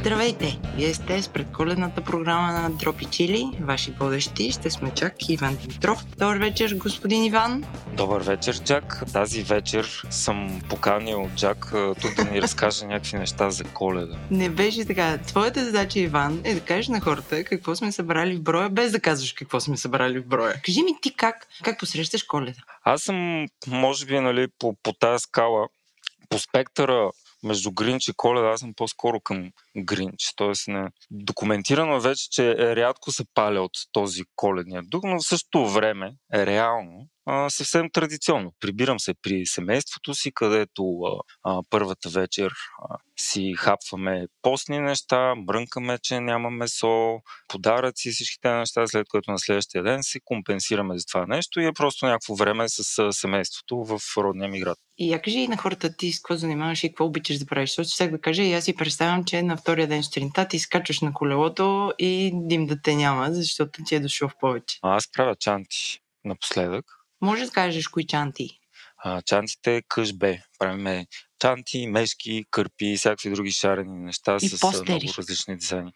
Здравейте! Вие сте с предколедната програма на Дропи Чили. Ваши водещи ще сме Чак и Иван Димитров. Добър вечер, господин Иван. Добър вечер, Джак. Тази вечер съм поканил Джак тук да ни разкаже някакви неща за коледа. Не беше така. Твоята задача, Иван, е да кажеш на хората какво сме събрали в броя, без да казваш какво сме събрали в броя. Кажи ми ти как, как посрещаш коледа? Аз съм, може би, нали, по, по тази скала, по спектъра между Гринч и Коледа, аз съм по-скоро към Гринч. Тоест, не. документирано вече, че рядко се паля от този коледния дух, но в същото време, реално, а, съвсем традиционно. Прибирам се при семейството си, където а, а, първата вечер а, си хапваме постни неща, брънкаме, че няма месо, подаръци, всичките неща, след което на следващия ден се компенсираме за това нещо и е просто някакво време с семейството в родния ми град. И я кажи на хората ти с какво занимаваш и какво обичаш да правиш. Защото всеки да каже, и аз си представям, че на втория ден сутринта ти скачаш на колелото и дим да те няма, защото ти е дошъл в повече. А аз правя чанти напоследък. Може да кажеш кои чанти? А, чантите къш Б. Правиме чанти, мешки, кърпи всякакви други шарени неща И с постери. много различни дизайни.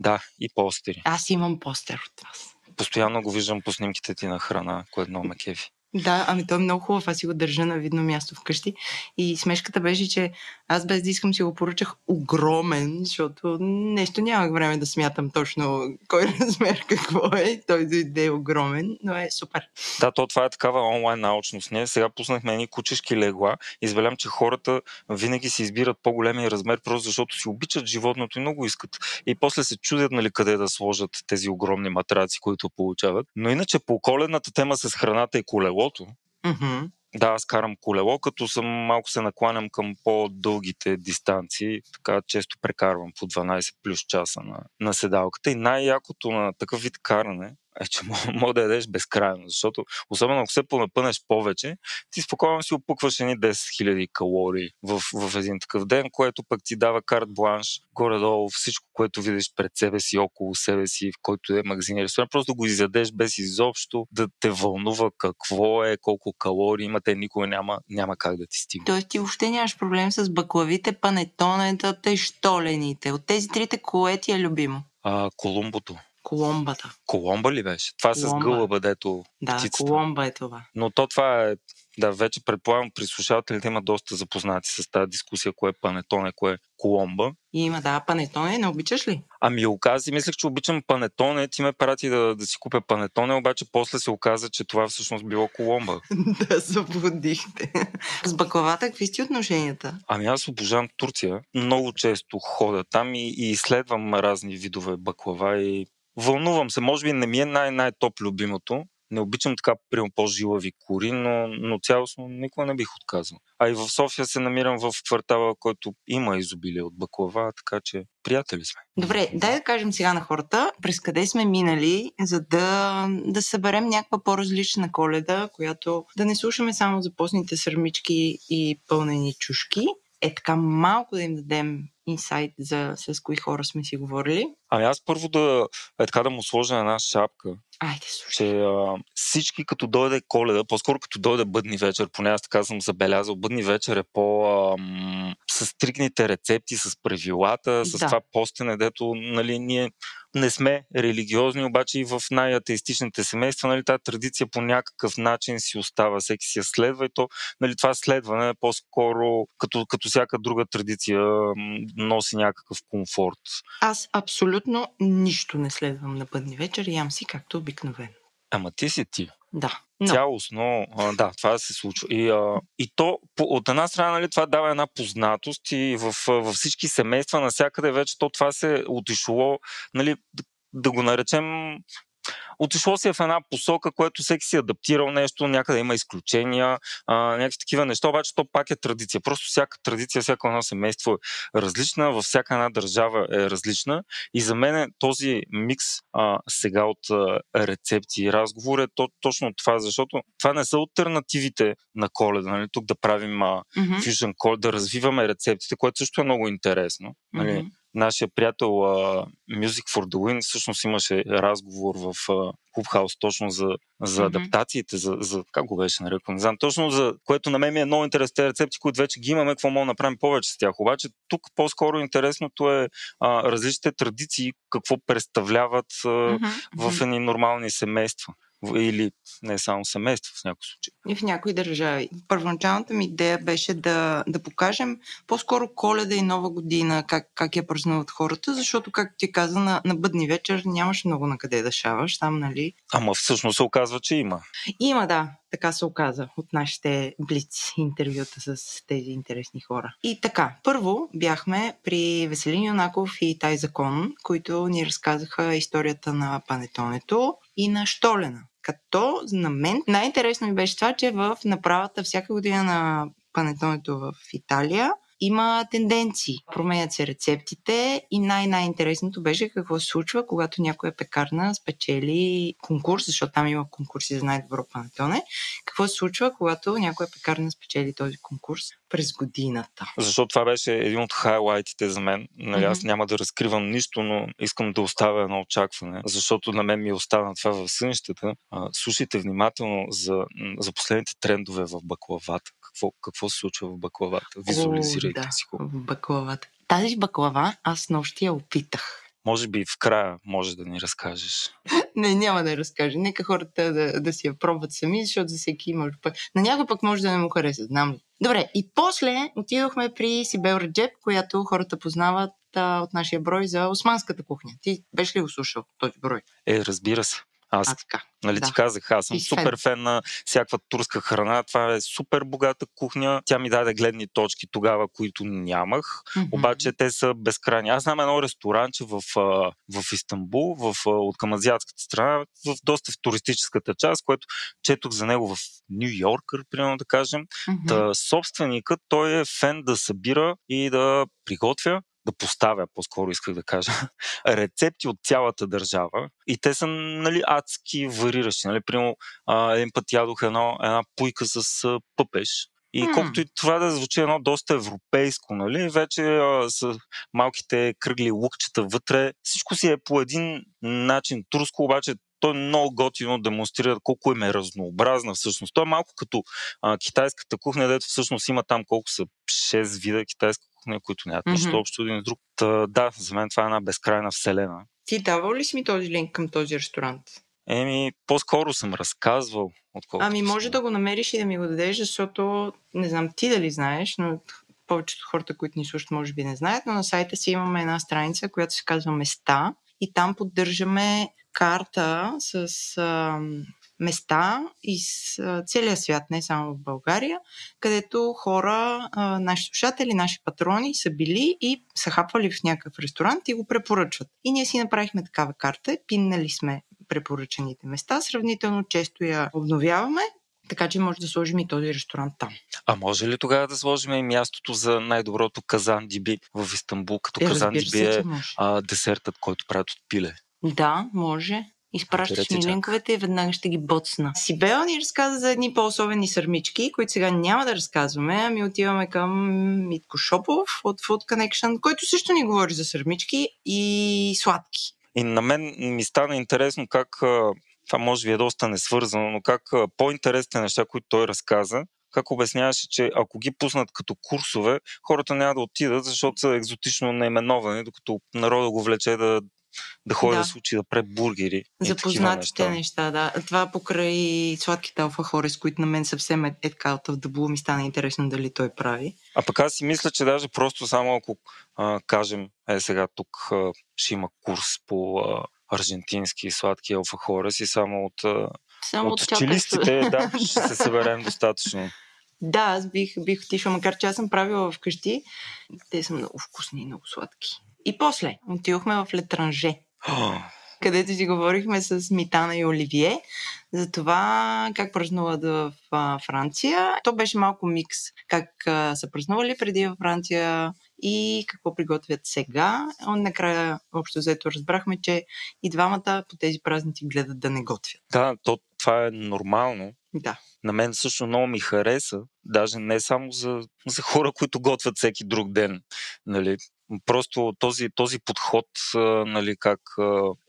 Да, и постери. Аз имам постер от вас. Постоянно го виждам по снимките ти на храна, което много ме кефи. Да, ами той е много хубав. Аз си го държа на видно място вкъщи. И смешката беше, че аз без да искам си го поръчах огромен, защото нещо нямах време да смятам точно кой размер какво е. Той дойде огромен, но е супер. Да, то това е такава онлайн научност. Ние сега пуснахме едни кучешки легла и забелям, че хората винаги си избират по-големия размер, просто защото си обичат животното и много искат. И после се чудят нали, къде да сложат тези огромни матраци, които получават. Но иначе по коледната тема с храната и колелото, Мгм. Да, аз карам колело, като съм малко се накланям към по-дългите дистанции, така често прекарвам по 12 плюс часа на, на седалката. И най-якото на такъв вид каране е, че мога да ядеш безкрайно, защото особено ако се понапънеш повече, ти спокойно си опукваш едни 10 000 калории в, в един такъв ден, което пък ти дава карт бланш, горе-долу всичко, което видиш пред себе си, около себе си, в който е магазин и ресторант, просто да го изядеш без изобщо да те вълнува какво е, колко калории има, те никога няма, няма как да ти стигне. Тоест ти въобще нямаш проблем с баклавите, панетонетата и штолените. От тези трите, кое ти е любимо? А, Колумбото. Коломбата. Коломба ли беше? Това с Коломба. гълъба, дето Да, птицата. коломба е това. Но то това е, да, вече предполагам, при слушателите има доста запознати с тази дискусия, кое е панетоне, кое е коломба. И има, да, панетоне, не обичаш ли? Ами оказа, мислех, че обичам панетоне, ти ме прати да, да си купя панетоне, обаче после се оказа, че това всъщност било коломба. да, заблудихте. С баклавата какви сте отношенията? Ами аз обожавам Турция. Много често ходя там и, и изследвам разни видове баклава и вълнувам се. Може би не ми е най-най-топ любимото. Не обичам така, примерно, по-жилави кори, но, но цялостно никога не бих отказал. А и в София се намирам в квартала, който има изобилие от баклава, така че приятели сме. Добре, дай да кажем сега на хората през къде сме минали, за да, да съберем някаква по-различна коледа, която да не слушаме само за постните сърмички и пълнени чушки. Е така малко да им дадем инсайт за с кои хора сме си говорили. Ами аз първо да, е така да му сложа една шапка, Айде, слушай. че а, всички като дойде коледа, по-скоро като дойде бъдни вечер, поне аз така съм забелязал, бъдни вечер е по а, м, с стрикните рецепти, с правилата, с Да. това постене, дето нали, ние не сме религиозни, обаче и в най-атеистичните семейства нали, тази традиция по някакъв начин си остава, всеки си я следва и то нали, това следване е по-скоро като, като всяка друга традиция носи някакъв комфорт. Аз абсолютно нищо не следвам на бъдни вечер, ям си както обикновено. Ама ти си ти. Да. Но. Но, Цялостно, а, да, това се случва. И, а, и то, по, от една страна, нали, това дава една познатост и в, във всички семейства, навсякъде вече то това се отишло, нали, да го наречем отишло си е в една посока, което всеки си е адаптирал нещо, някъде има изключения, а, някакви такива неща, обаче то пак е традиция. Просто всяка традиция, всяко едно семейство е различна, във всяка една държава е различна и за мен е този микс а, сега от а, рецепти и разговор е то, точно това, защото това не са альтернативите на коледа, нали? тук да правим а. Fusion Call, да развиваме рецептите, което също е много интересно. Нали? Мгм. Нашия приятел uh, Music for the Win всъщност имаше разговор в uh, Clubhouse точно за, за mm-hmm. адаптациите, за, за как го беше нарекал, не знам, точно за което на мен ми е много интересно, тези рецепти, които вече ги имаме, какво мога да направим повече с тях. Обаче тук по-скоро интересното е а, различните традиции, какво представляват а, mm-hmm. в едни нормални семейства или не само семейство в някои случаи. И в някои държави. Първоначалната ми идея беше да, да покажем по-скоро коледа и нова година, как, как я празнуват хората, защото, както ти каза, на, на бъдни вечер нямаше много на къде да шаваш там, нали? Ама всъщност се оказва, че има. Има, да. Така се оказа от нашите блиц интервюта с тези интересни хора. И така, първо бяхме при Веселин Юнаков и Тай Закон, които ни разказаха историята на панетонето и на Штолена. Като на мен най-интересно ми беше това, че в направата всяка година на панетонето в Италия има тенденции. Променят се рецептите и най-най-интересното беше какво се случва, когато някоя пекарна спечели конкурс, защото там има конкурси за най-добро панетоне. Какво се случва, когато някоя пекарна спечели този конкурс през годината? Защото това беше един от хайлайтите за мен. Нали, аз mm-hmm. няма да разкривам нищо, но искам да оставя едно очакване, защото на мен ми е остана това в сънищата. Слушайте внимателно за, за последните трендове в баклавата какво, какво се случва в баклавата. Визуализирайте О, да, си го. В баклавата. Тази баклава аз нощи я опитах. Може би в края може да ни разкажеш. не, няма да разкажа. Нека хората да, да си я пробват сами, защото за всеки може пък. На някой пък може да не му хареса, знам ли. Добре, и после отидохме при Сибел Раджеп, която хората познават а, от нашия брой за османската кухня. Ти беше ли го слушал този брой? Е, разбира се. Аз, а, така. нали да. ти казах, аз съм и супер фен на всякаква турска храна. Това е супер богата кухня. Тя ми даде гледни точки тогава, които нямах. Mm-hmm. Обаче те са безкрайни. Аз знам едно ресторанче в, в Истанбул, в, от към азиатската страна, в доста в туристическата част, което четох за него в Нью Йоркър, примерно да кажем. Mm-hmm. Та, собственикът, той е фен да събира и да приготвя поставя, по-скоро исках да кажа, рецепти от цялата държава и те са нали, адски вариращи. Нали? Примерно, един път ядох едно, една пуйка с пъпеш, и mm. колкото и това да звучи едно доста европейско, нали, вече а, с малките кръгли лукчета вътре, всичко си е по един начин турско, обаче той много готино демонстрира колко им е разнообразна всъщност. Той е малко като а, китайската кухня, дето всъщност има там колко са 6 вида китайска които нямат mm-hmm. нищо общо един с друг. Та, да, за мен това е една безкрайна вселена. Ти давал ли си ми този линк към този ресторант? Еми, по-скоро съм разказвал. Отколкото ами, може съм. да го намериш и да ми го дадеш, защото не знам ти дали знаеш, но повечето хората, които ни слушат, може би не знаят, но на сайта си имаме една страница, която се казва Места и там поддържаме карта с а, места из целия свят, не само в България, където хора, наши слушатели, наши патрони са били и са хапвали в някакъв ресторант и го препоръчват. И ние си направихме такава карта, пиннали сме препоръчаните места, сравнително често я обновяваме така че може да сложим и този ресторант там. А може ли тогава да сложим и мястото за най-доброто казан диби в Истанбул, като е, казан диби е а, десертът, който правят от пиле? Да, може. Изпращаш ми линковете и веднага ще ги боцна. Сибел ни разказа за едни по-особени сърмички, които сега няма да разказваме, ами отиваме към Митко Шопов от Food Connection, който също ни говори за сърмички и сладки. И на мен ми стана интересно как това може би е доста несвързано, но как по-интересните неща, които той разказа, как обясняваше, че ако ги пуснат като курсове, хората няма да отидат, защото са екзотично наименовани, докато народа го влече да да ходи да. да се учи да пре бургери. Запознатите неща. да. Това покрай сладките алфа хорес, които на мен съвсем е, е така от да ми стана интересно дали той прави. А пък аз си мисля, че даже просто само ако а, кажем, е сега тук а, ще има курс по а, аржентински сладки алфа хорес и само от, само от, от чилистите, да, ще се съберем достатъчно. Да, аз бих, бих отишла, макар че аз съм правила вкъщи. Те са много вкусни и много сладки. И после отидохме в Летранже. където си говорихме с Митана и Оливие за това как празнуват в Франция. То беше малко микс. Как са празнували преди във Франция и какво приготвят сега. Накрая, общо взето, разбрахме, че и двамата по тези празници гледат да не готвят. Да, то, това е нормално. Да. На мен също много ми хареса, даже не само за, за хора, които готвят всеки друг ден. Нали? Просто този, този подход, нали, как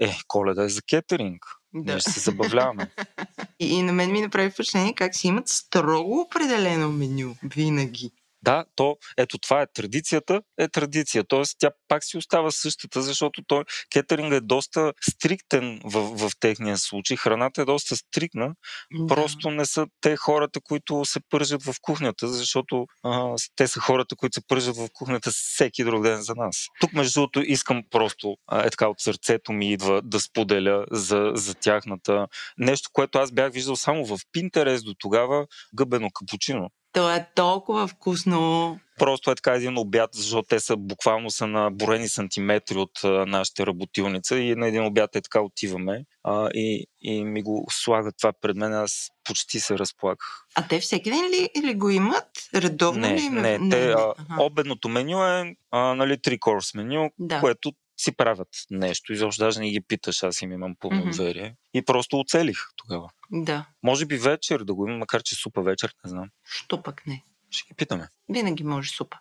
е, коледа е за кетеринг. Да. Ние ще се забавляваме. и, и на мен ми направи впечатление как си имат строго определено меню винаги. Да, то ето това е традицията, е традиция. Тоест тя пак си остава същата, защото той кетеринг е доста стриктен в, в техния случай. Храната е доста стриктна. Да. Просто не са те хората, които се пържат в кухнята, защото а, те са хората, които се пържат в кухнята всеки друг ден за нас. Тук, между другото, искам просто, а, е така от сърцето ми идва да споделя за, за тяхната нещо, което аз бях виждал само в Пинтерес до тогава, гъбено капучино. То е толкова вкусно. Просто е така един обяд, защото те са буквално са на борени сантиметри от а, нашата работилница и на един обяд е така отиваме а, и, и ми го слагат това пред мен, аз почти се разплаках. А те всеки ден ли, ли го имат? Редовно не, ли им? Не, не, те, не. А, обедното меню е а, нали, три корс меню, да. което си правят нещо. Изобщо даже не ги питаш, аз им имам пълно mm-hmm. доверие. И просто оцелих тогава. Да. Може би вечер да го има, макар че супа вечер, не знам. Що пък не? Ще ги питаме. Винаги може супа.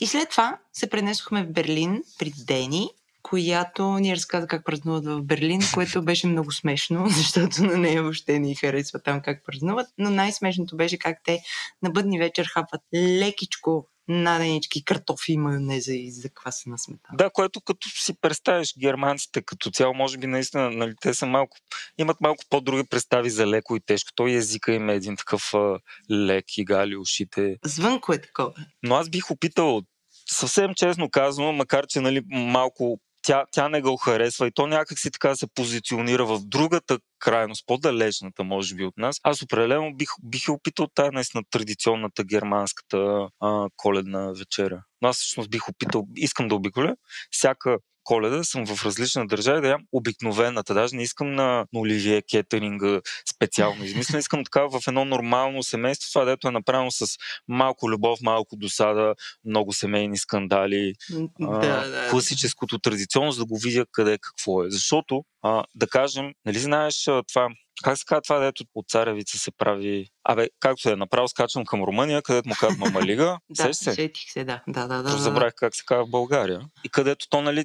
И след това се пренесохме в Берлин при Дени, която ни разказа как празнуват в Берлин, което беше много смешно, защото на нея въобще ни харесва там как празнуват. Но най-смешното беше как те на бъдни вечер хапват лекичко наденички картофи майонеза и заквасена сметана. Да, което като си представиш германците като цяло, може би наистина, нали, те са малко, имат малко по-други представи за леко и тежко. Той езика им е един такъв а, лек и гали ушите. Звънко е такова. Но аз бих опитал съвсем честно казвам, макар че нали, малко тя, тя не го харесва и то някак си така се позиционира в другата крайност, по-далечната, може би, от нас. Аз определено бих, бих опитал тази наистина традиционната германската а, коледна вечеря. Но аз всъщност бих опитал, искам да обиколя всяка коледа съм в различна държава да ям обикновената. Даже не искам на, на Оливие кетеринга специално измислено. Искам така в едно нормално семейство, това дето е направено с малко любов, малко досада, много семейни скандали. Да, а, да. Класическото традиционно, за да го видя къде какво е. Защото, а, да кажем, нали знаеш това как се казва това, дето от царевица се прави... Абе, както е направо, скачам към Румъния, където му казват Мамалига. да, се? сетих се, да. да, да, да, забравих как се казва в България. И където то, нали,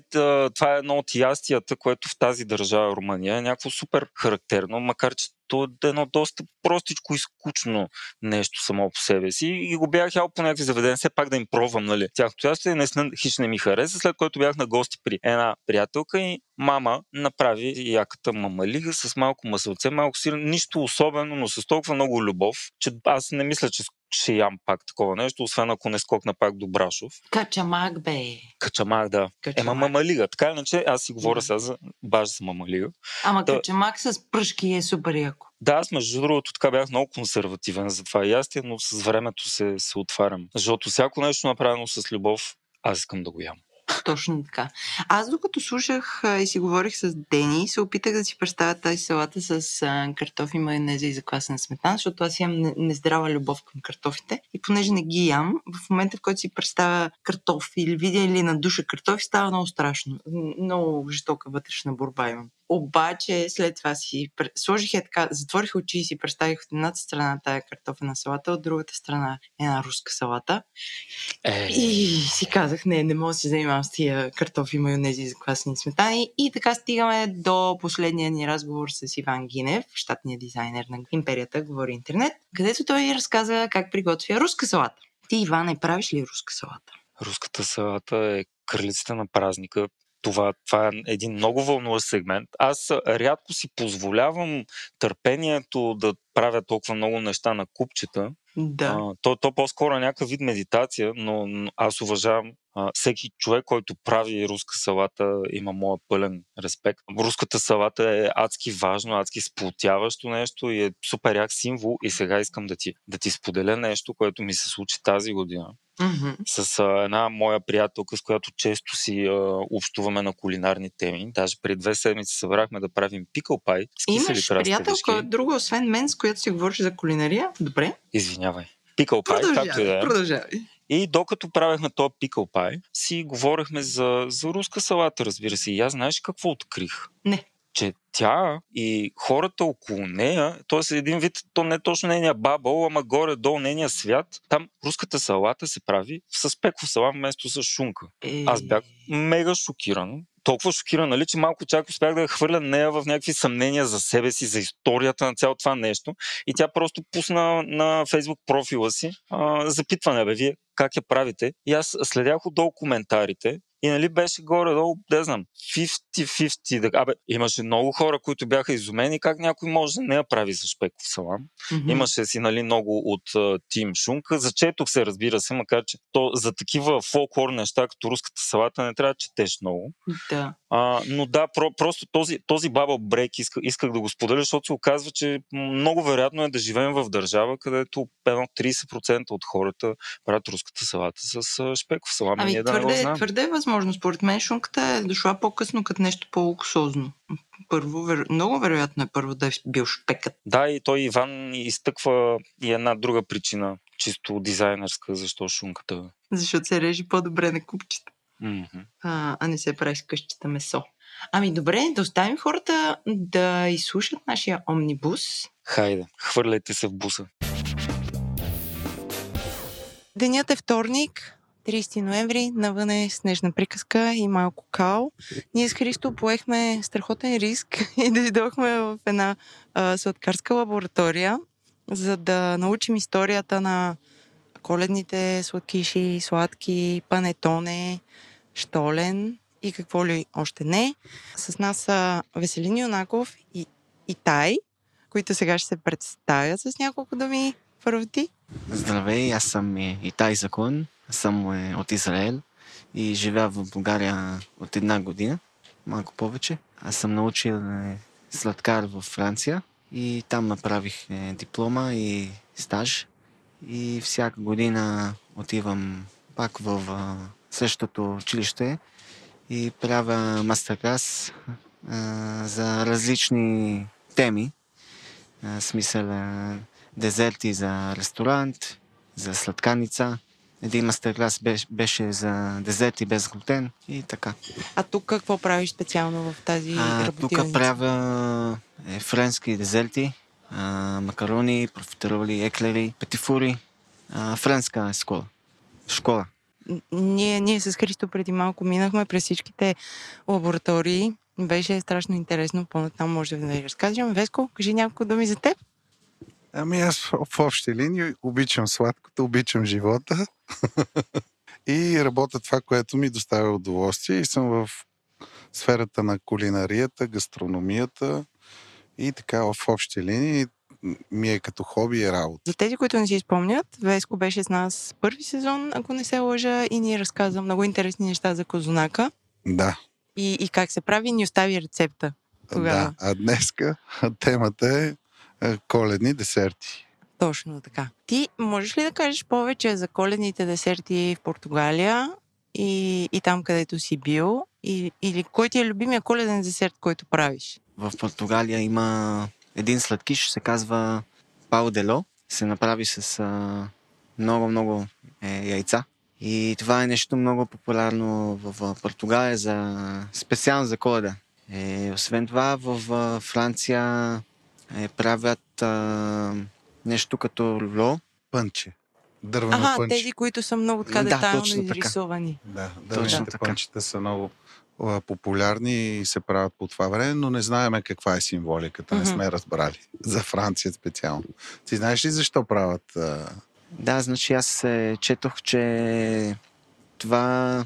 това е едно от ястията, което в тази държава Румъния е някакво супер характерно, макар че то е едно доста простичко и скучно нещо само по себе си. И го бях ял по някакви заведения, все пак да им пробвам, нали. Тяхното ястие наистина хич не ми хареса, след което бях на гости при една приятелка и мама направи яката мамалига с малко масълце, малко сир, нищо особено, но с толкова много любов, че аз не мисля, че ще ям пак такова нещо, освен ако не скокна пак до Брашов. Качамак, бе. Качамак, да. Качамак. Ема мамалига. Така иначе аз си говоря сега за баш за мамалига. Ама да. качамак с пръшки е супер яко. Да, аз между другото така бях много консервативен за това ястие, но с времето се, се отварям. Защото всяко нещо направено с любов, аз искам да го ям. Точно така. Аз докато слушах и си говорих с Дени, се опитах да си представя тази салата с картофи, майонеза и заквасена сметана, защото аз имам нездрава любов към картофите. И понеже не ги ям, в момента в който си представя картофи или видя или на душа картофи, става много страшно. Много жестока вътрешна борба имам. Обаче след това си сложих е така, затворих очи и си представих от едната страна тая картофена салата, от другата страна една руска салата. Е... И си казах, не, не мога да се занимавам с тия картофи, майонези заквасени сметани. И така стигаме до последния ни разговор с Иван Гинев, щатния дизайнер на Империята Говори Интернет, където той разказа как приготвя руска салата. Ти, Иван, правиш ли руска салата? Руската салата е кралицата на празника това, това е един много вълнуващ сегмент. Аз рядко си позволявам търпението да правя толкова много неща на купчета. Да. А, то, то по-скоро е някакъв вид медитация, но, аз уважавам а, всеки човек, който прави руска салата, има моят пълен респект. Руската салата е адски важно, адски сплотяващо нещо и е супер як символ. И сега искам да ти, да ти споделя нещо, което ми се случи тази година. Mm-hmm. С а, една моя приятелка, с която често си а, общуваме на кулинарни теми. Даже преди две седмици събрахме да правим пикъл пай. Имаш приятелка, друга освен мен, с която си говориш за кулинария? Добре. Извинявай. Пикъл пай, както и да е. Продължавай. И докато правехме този пикъл пай, си говорихме за, за руска салата, разбира се. И аз знаеш какво открих? Не. че тя и хората около нея, т.е. един вид, то не е точно нейния бабъл, ама горе-долу нейния свят, там руската салата се прави с пеков салат вместо с шунка. Е... Аз бях мега шокиран. Толкова шокиран, нали, че малко чак успях да хвърля нея в някакви съмнения за себе си, за историята на цялото това нещо. И тя просто пусна на фейсбук профила си а, запитване, бе, вие как я правите. И аз следях отдолу коментарите и нали беше горе-долу, не знам, 50-50. Да, абе, имаше много хора, които бяха изумени как някой може да не я прави с шпеков салам. Мгм. Имаше си нали, много от а, Тим Шунка. Зачетох се, разбира се, макар че то, за такива фолклор неща, като руската салата, не трябва да четеш много. Да. А, но да, про, просто този, този бабъл брейк иска, исках да го споделя, защото се оказва, че много вероятно е да живеем в държава, където едно 30% от хората правят руската салата с шпеков салам. и Ами, ние да не го твърде, знаем. твърде е възможно. Според мен шунката е дошла по-късно като нещо по-луксозно. Първо, вер... много вероятно е първо да е бил шпекът. Да, и той Иван изтъква и една друга причина, чисто дизайнерска, защо шунката. Защото се режи по-добре на купчета, А, а не се прави с къщата месо. Ами добре, да оставим хората да изслушат нашия омнибус. Хайде, хвърляйте се в буса. Денят е вторник, 30 ноември, навън е снежна приказка и малко кал. Ние с Христо поехме страхотен риск и дойдохме в една а, сладкарска лаборатория, за да научим историята на коледните сладкиши, сладки, панетоне, штолен и какво ли още не. С нас са Веселин Юнаков и, и Тай, които сега ще се представят с няколко думи. Първо ти. Здравей, аз съм Итай Закон, съм е, от Израел и живея в България от една година, малко повече. Аз съм научил е, сладкар във Франция и там направих е, диплома и стаж. И всяка година отивам пак в същото училище и правя мастер-клас а, за различни теми. А, смисъл а, дезерти за ресторант, за сладканица. Един мастер-клас беше, беше за дезерти без глутен и така. А тук какво правиш специално в тази А, тук правя е, френски дезерти, а, макарони, профитероли, еклери, петифури. А, френска школа. Школа. Ние, ние с Христо преди малко минахме през всичките лаборатории. Беше страшно интересно. По-натам може да ви разкажем. Веско, кажи няколко думи за теб. Ами аз в общи линии обичам сладкото, обичам живота и работя това, което ми доставя удоволствие и съм в сферата на кулинарията, гастрономията и така в общи линии ми е като хоби и работа. За тези, които не си спомнят, Веско беше с нас първи сезон, ако не се лъжа, и ни разказа много интересни неща за козунака Да, и, и как се прави, ни остави рецепта. Тогава. да. А днеска темата е е, коледни десерти. Точно така. Ти можеш ли да кажеш повече за коледните десерти в Португалия и, и там, където си бил? И, или кой ти е любимия коледен десерт, който правиш? В Португалия има един сладкиш, се казва Пао Дело. Се направи с много-много е, яйца. И това е нещо много популярно в, в Португалия, за, специално за коледа. Е, освен това, в а, Франция е, правят а, нещо като ло. Пънче. Дървено Ага, пънче. тези, които са много така Да, детайлно точно така. изрисувани. Да, Точно дървените така. пънчета са много популярни и се правят по това време, но не знаеме каква е символиката, не сме разбрали. За Франция специално. Ти знаеш ли защо правят? А... Да, значи аз четох, че това...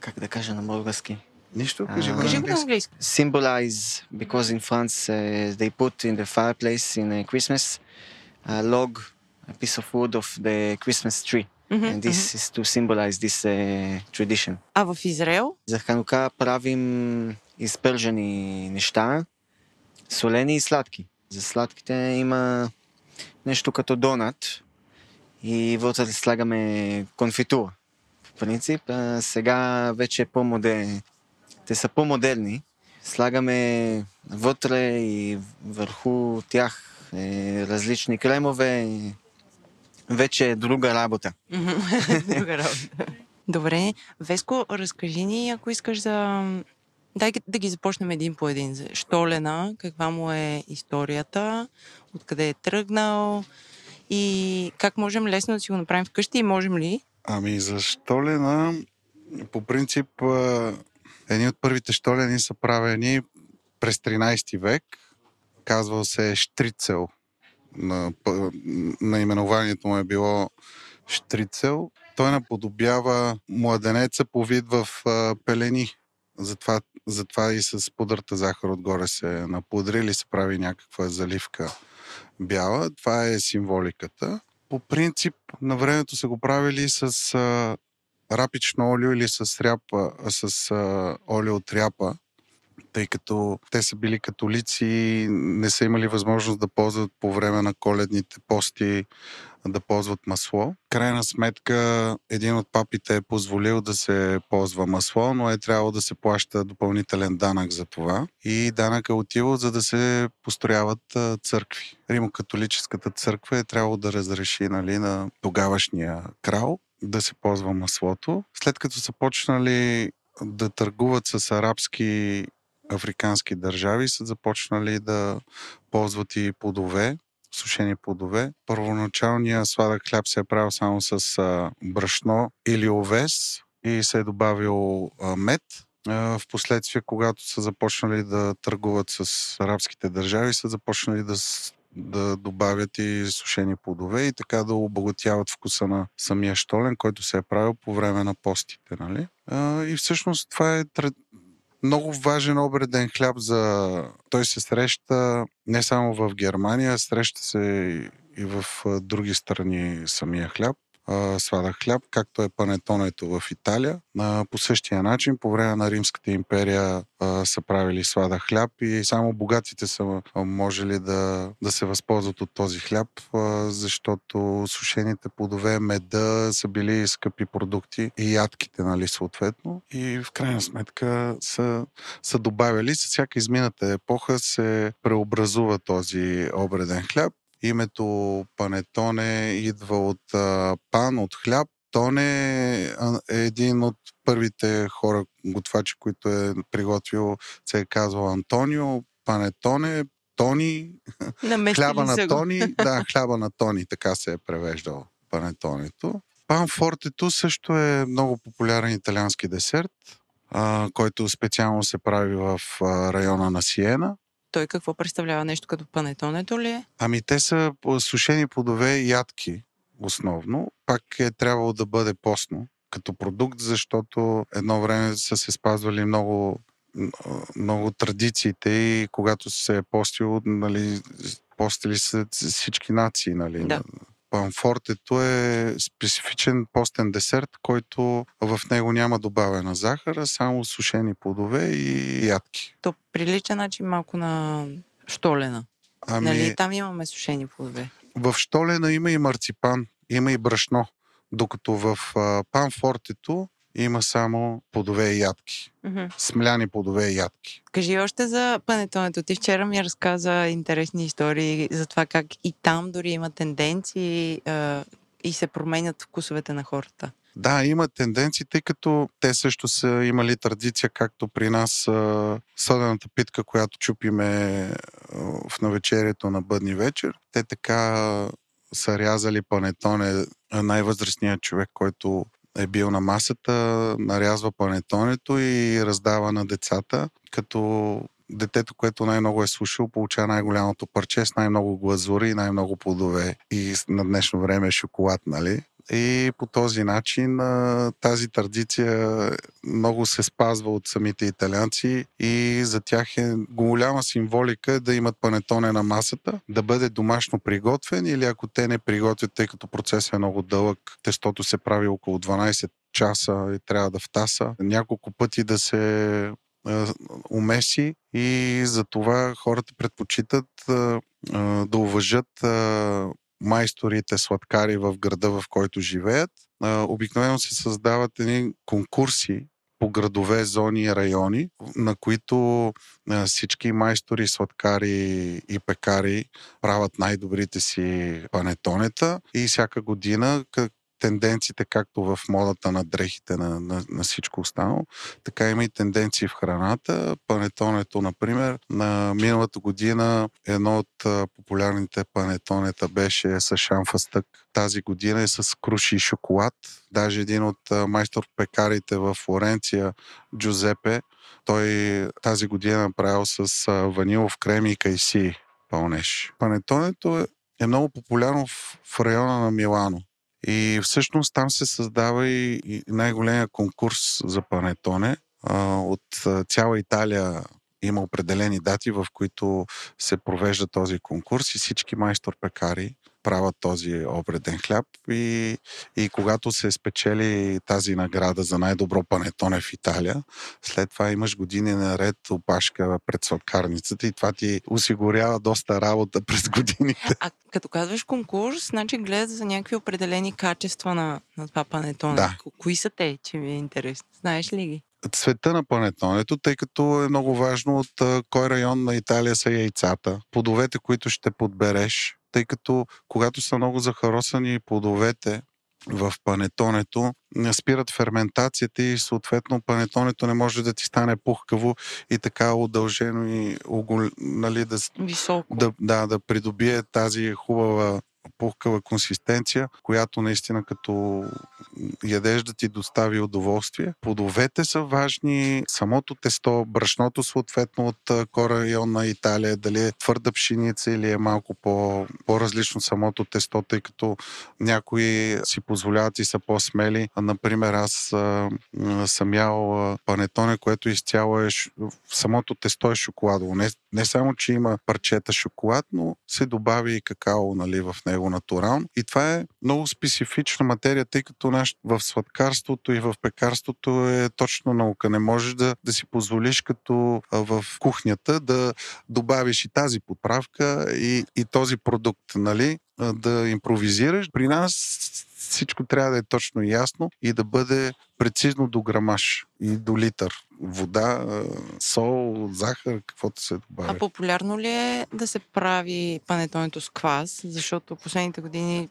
Как да кажа на български? Нищо, кажи го на английски. symbolize because in France uh, they put in the fireplace in uh, Christmas a log, a piece of wood of the Christmas tree, Мгм, and this мгм. is to symbolize this uh, tradition. А в Израел? За Ханука правим изпържени неща, солени и сладки. За сладките има нещо като донат и вътре слагаме конфитура. В принцип, а сега вече е по-модерни. Те са по-модерни. Слагаме вътре и върху тях е, различни кремове, вече е друга работа. Друга работа. Добре. Веско, разкажи ни, ако искаш за... Дай да ги започнем един по един. Штолена, каква му е историята, откъде е тръгнал и как можем лесно да си го направим вкъщи и можем ли? Ами за Штолена, по принцип, едни от първите Штолени са правени през 13 век. Казвал се Штрицел. На, наименованието му е било Штрицел. Той наподобява младенеца по вид в а, пелени. Затова, затова и с пудрата захар отгоре се напудри или се прави някаква заливка бяла. Това е символиката. По принцип, на времето са го правили с а, рапично олио или с, ряпа, с а, олио от ряпа, тъй като те са били католици не са имали възможност да ползват по време на коледните пости да ползват масло. Крайна сметка, един от папите е позволил да се ползва масло, но е трябвало да се плаща допълнителен данък за това. И данък е отивал, за да се построяват църкви. Римокатолическата църква е трябвало да разреши нали, на тогавашния крал да се ползва маслото. След като са почнали да търгуват с арабски африкански държави, са започнали да ползват и плодове, сушени плодове. Първоначалният сладък хляб се е правил само с а, брашно или овес и се е добавил а, мед. А, Впоследствие, когато са започнали да търгуват с арабските държави, са започнали да, да добавят и сушени плодове и така да обогатяват вкуса на самия штолен, който се е правил по време на постите. Нали? И всъщност това е много важен обреден хляб за... Той се среща не само в Германия, среща се и в други страни самия хляб а, хляб, както е панетонето в Италия. А, по същия начин, по време на Римската империя а, са правили сладък хляб и само богатите са можели да, да се възползват от този хляб, а, защото сушените плодове, меда са били скъпи продукти и ядките, нали, съответно. И в крайна сметка са, са добавили. С всяка измината епоха се преобразува този обреден хляб. Името панетоне идва от а, пан, от хляб. Тоне е един от първите хора, готвачи, които е приготвил, се е казвал Антонио. Панетоне, Тони, Наместили хляба на. Тони. Да, хляба на Тони, така се е превеждал панетонето. Пан фортето също е много популярен италиански десерт, а, който специално се прави в а, района на Сиена. Той какво представлява? Нещо като панетонето ли е? Ами те са сушени плодове и ядки основно. Пак е трябвало да бъде постно като продукт, защото едно време са се спазвали много, много традициите и когато се е постил, нали, постили са всички нации. Нали, Да. Панфортето е специфичен постен десерт, който в него няма добавена захар, а само сушени плодове и ядки. То прилича начин малко на штолена. Ами, Нали, там имаме сушени плодове. В Штолена има и марципан, има и брашно, докато в панфортето има само плодове и ядки. Мгм. Смляни плодове и ядки. Кажи още за панетонето. Ти вчера ми разказа интересни истории за това как и там дори има тенденции а, и се променят вкусовете на хората. Да, има тенденции, тъй като те също са имали традиция, както при нас съдената питка, която чупиме в навечерието на бъдни вечер. Те така са рязали панетоне, най-възрастният човек, който е бил на масата, нарязва панетонето и раздава на децата, като детето, което най-много е слушало, получава най-голямото парче с най-много глазури и най-много плодове. И на днешно време е шоколад, нали? И по този начин тази традиция много се спазва от самите италианци и за тях е голяма символика да имат панетоне на масата, да бъде домашно приготвен или ако те не приготвят, тъй като процесът е много дълъг, тестото се прави около 12 часа и трябва да втаса, няколко пъти да се умеси и за това хората предпочитат да уважат майсторите сладкари в града, в който живеят. Обикновено се създават едни конкурси по градове, зони и райони, на които всички майстори, сладкари и пекари правят най-добрите си панетонета и всяка година тенденциите както в модата на дрехите, на, на, на всичко останало, така има и тенденции в храната. Панетонето, например, на миналата година едно от популярните панетонета беше с шамфастък. Тази година е с круши и шоколад. Даже един от майстор-пекарите в Флоренция, Джузепе, той тази година е направил с а, ванилов крем и кайси пълнеш. Панетонето е, е много популярно в, в района на Милано. И всъщност там се създава и най-големия конкурс за панетоне. От цяла Италия има определени дати, в които се провежда този конкурс и всички майстор-пекари правят този обреден хляб и, и когато се спечели тази награда за най-добро панетоне в Италия, след това имаш години наред опашка пред сладкарницата и това ти осигурява доста работа през годините. А като казваш конкурс, значи гледат за някакви определени качества на, на това панетоне. Да. Кои са те, че ми е интересно? Знаеш ли ги? цвета на панетонето, тъй като е много важно от кой район на Италия са яйцата, плодовете, които ще подбереш, тъй като когато са много захаросани плодовете в панетонето, спират ферментацията и съответно панетонето не може да ти стане пухкаво и така удължено и нали, да, Високо. да, да, да придобие тази хубава пухкава консистенция, която наистина като ядеш да ти достави удоволствие. Плодовете са важни, самото тесто, брашното съответно от кора на Италия, дали е твърда пшеница или е малко по, по-различно самото тесто, тъй като някои си позволяват и са по-смели. Например, аз а, съм ял панетоне, което изцяло е самото тесто е шоколадово. Не, не само, че има парчета шоколад, но се добави и какао нали, в него натурално. И това е много специфична материя, тъй като наш, в сладкарството и в пекарството е точно наука. Не можеш да, да си позволиш като в кухнята да добавиш и тази подправка и, и този продукт, нали? Да импровизираш. При нас всичко трябва да е точно ясно и да бъде прецизно до грамаж и до литър. Вода, сол, захар, каквото се добавя. А популярно ли е да се прави панетонето с квас? Защото последните години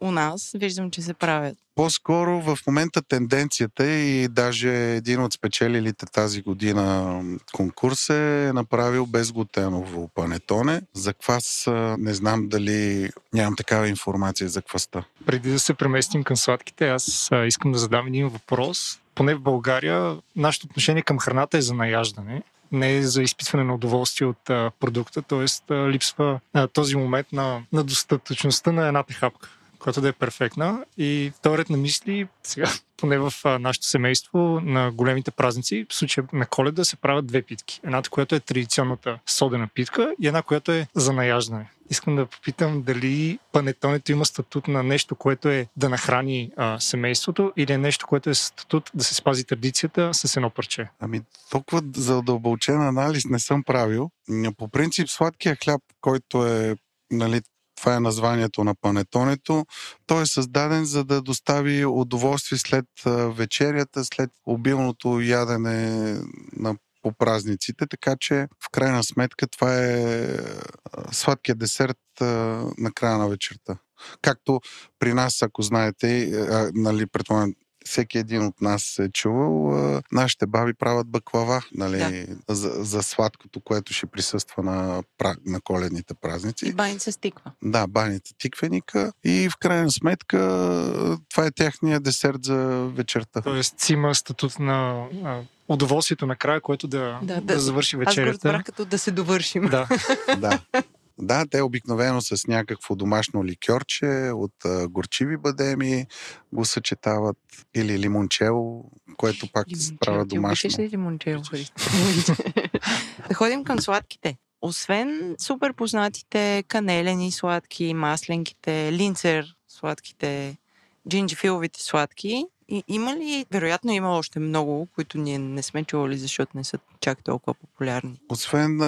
у нас виждам, че се правят. По-скоро в момента тенденцията е и даже един от спечелилите тази година конкурс е направил безглутеново панетоне. За квас не знам дали нямам такава информация за кваста. Преди да се преместим към сладките, аз искам да задам един въпрос. Поне в България нашето отношение към храната е за наяждане не е за изпитване на удоволствие от а, продукта, т.е. липсва а, този момент на, на достатъчността на едната хапка която да е перфектна. И вторият на мисли, сега, поне в а, нашето семейство, на големите празници, в случая на коледа, се правят две питки. Едната, която е традиционната содена питка и една, която е за наяждане. Искам да попитам дали панетонето има статут на нещо, което е да нахрани а, семейството или е нещо, което е статут да се спази традицията с едно парче. Ами толкова задълбочен анализ не съм правил. По принцип сладкия хляб, който е нали, това е названието на панетонето. Той е създаден за да достави удоволствие след вечерята, след обилното ядене на по празниците, така че в крайна сметка това е сладкият десерт на края на вечерта. Както при нас, ако знаете, нали, предполагам, всеки един от нас е чувал, нашите баби правят баклава нали, да. за, за сладкото, което ще присъства на, на коледните празници. И баница с тиква. Да, баница тиквеника. И в крайна сметка това е техния десерт за вечерта. Тоест си има статут на удоволствието на края, което да, да, да, да завърши вечерята. Аз го разбрах като да се довършим. Да. да. Да, те обикновено с някакво домашно ликьорче от а, горчиви бадеми го съчетават или лимончело, което пак се правя домашно. Обичаш ли лимончело, Да ходим към сладките. Освен супер познатите канелени сладки, масленките, линцер сладките, джинджифиловите сладки, и има ли, вероятно има още много, които ние не сме чували, защото не са чак толкова популярни? Освен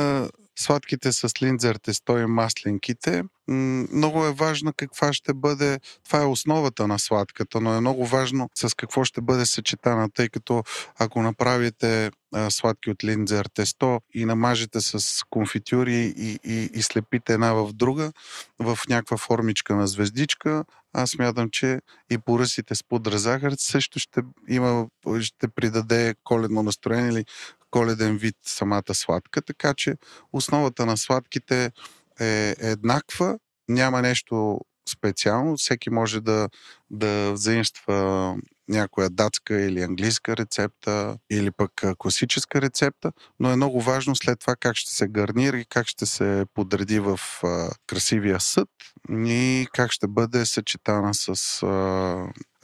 сладките с линдзер тесто и масленките, м- много е важно каква ще бъде, това е основата на сладката, но е много важно с какво ще бъде съчетана, тъй като ако направите сладки от линдзер тесто и намажете с конфитюри и, и, и слепите една в друга, в някаква формичка на звездичка, аз мятам, че и поръсите с пудра захар също ще има, ще придаде коледно настроение или коледен вид самата сладка, така че основата на сладките е еднаква, няма нещо специално, всеки може да, да заимства някоя датска или английска рецепта, или пък класическа рецепта, но е много важно след това как ще се гарнира и как ще се подреди в а, красивия съд и как ще бъде съчетана с а,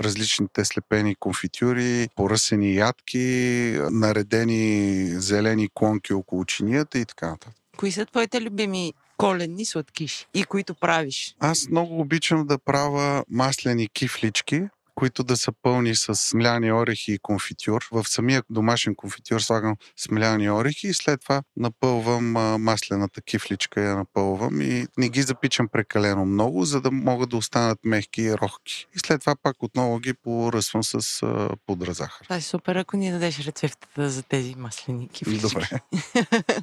различните слепени конфитюри, поръсени ядки, наредени зелени клонки около чинията и така нататък. Кои са твоите любими коледни сладкиши и които правиш? Аз много обичам да правя маслени кифлички, които да са пълни с смляни орехи и конфитюр. В самия домашен конфитюр слагам смляни орехи и след това напълвам а, маслената кифличка, я напълвам и не ги запичам прекалено много, за да могат да останат мехки и рохки. И след това пак отново ги поръсвам с а, пудра захар. Това е супер, ако ни дадеш рецептата за тези маслени кифлички. Добре.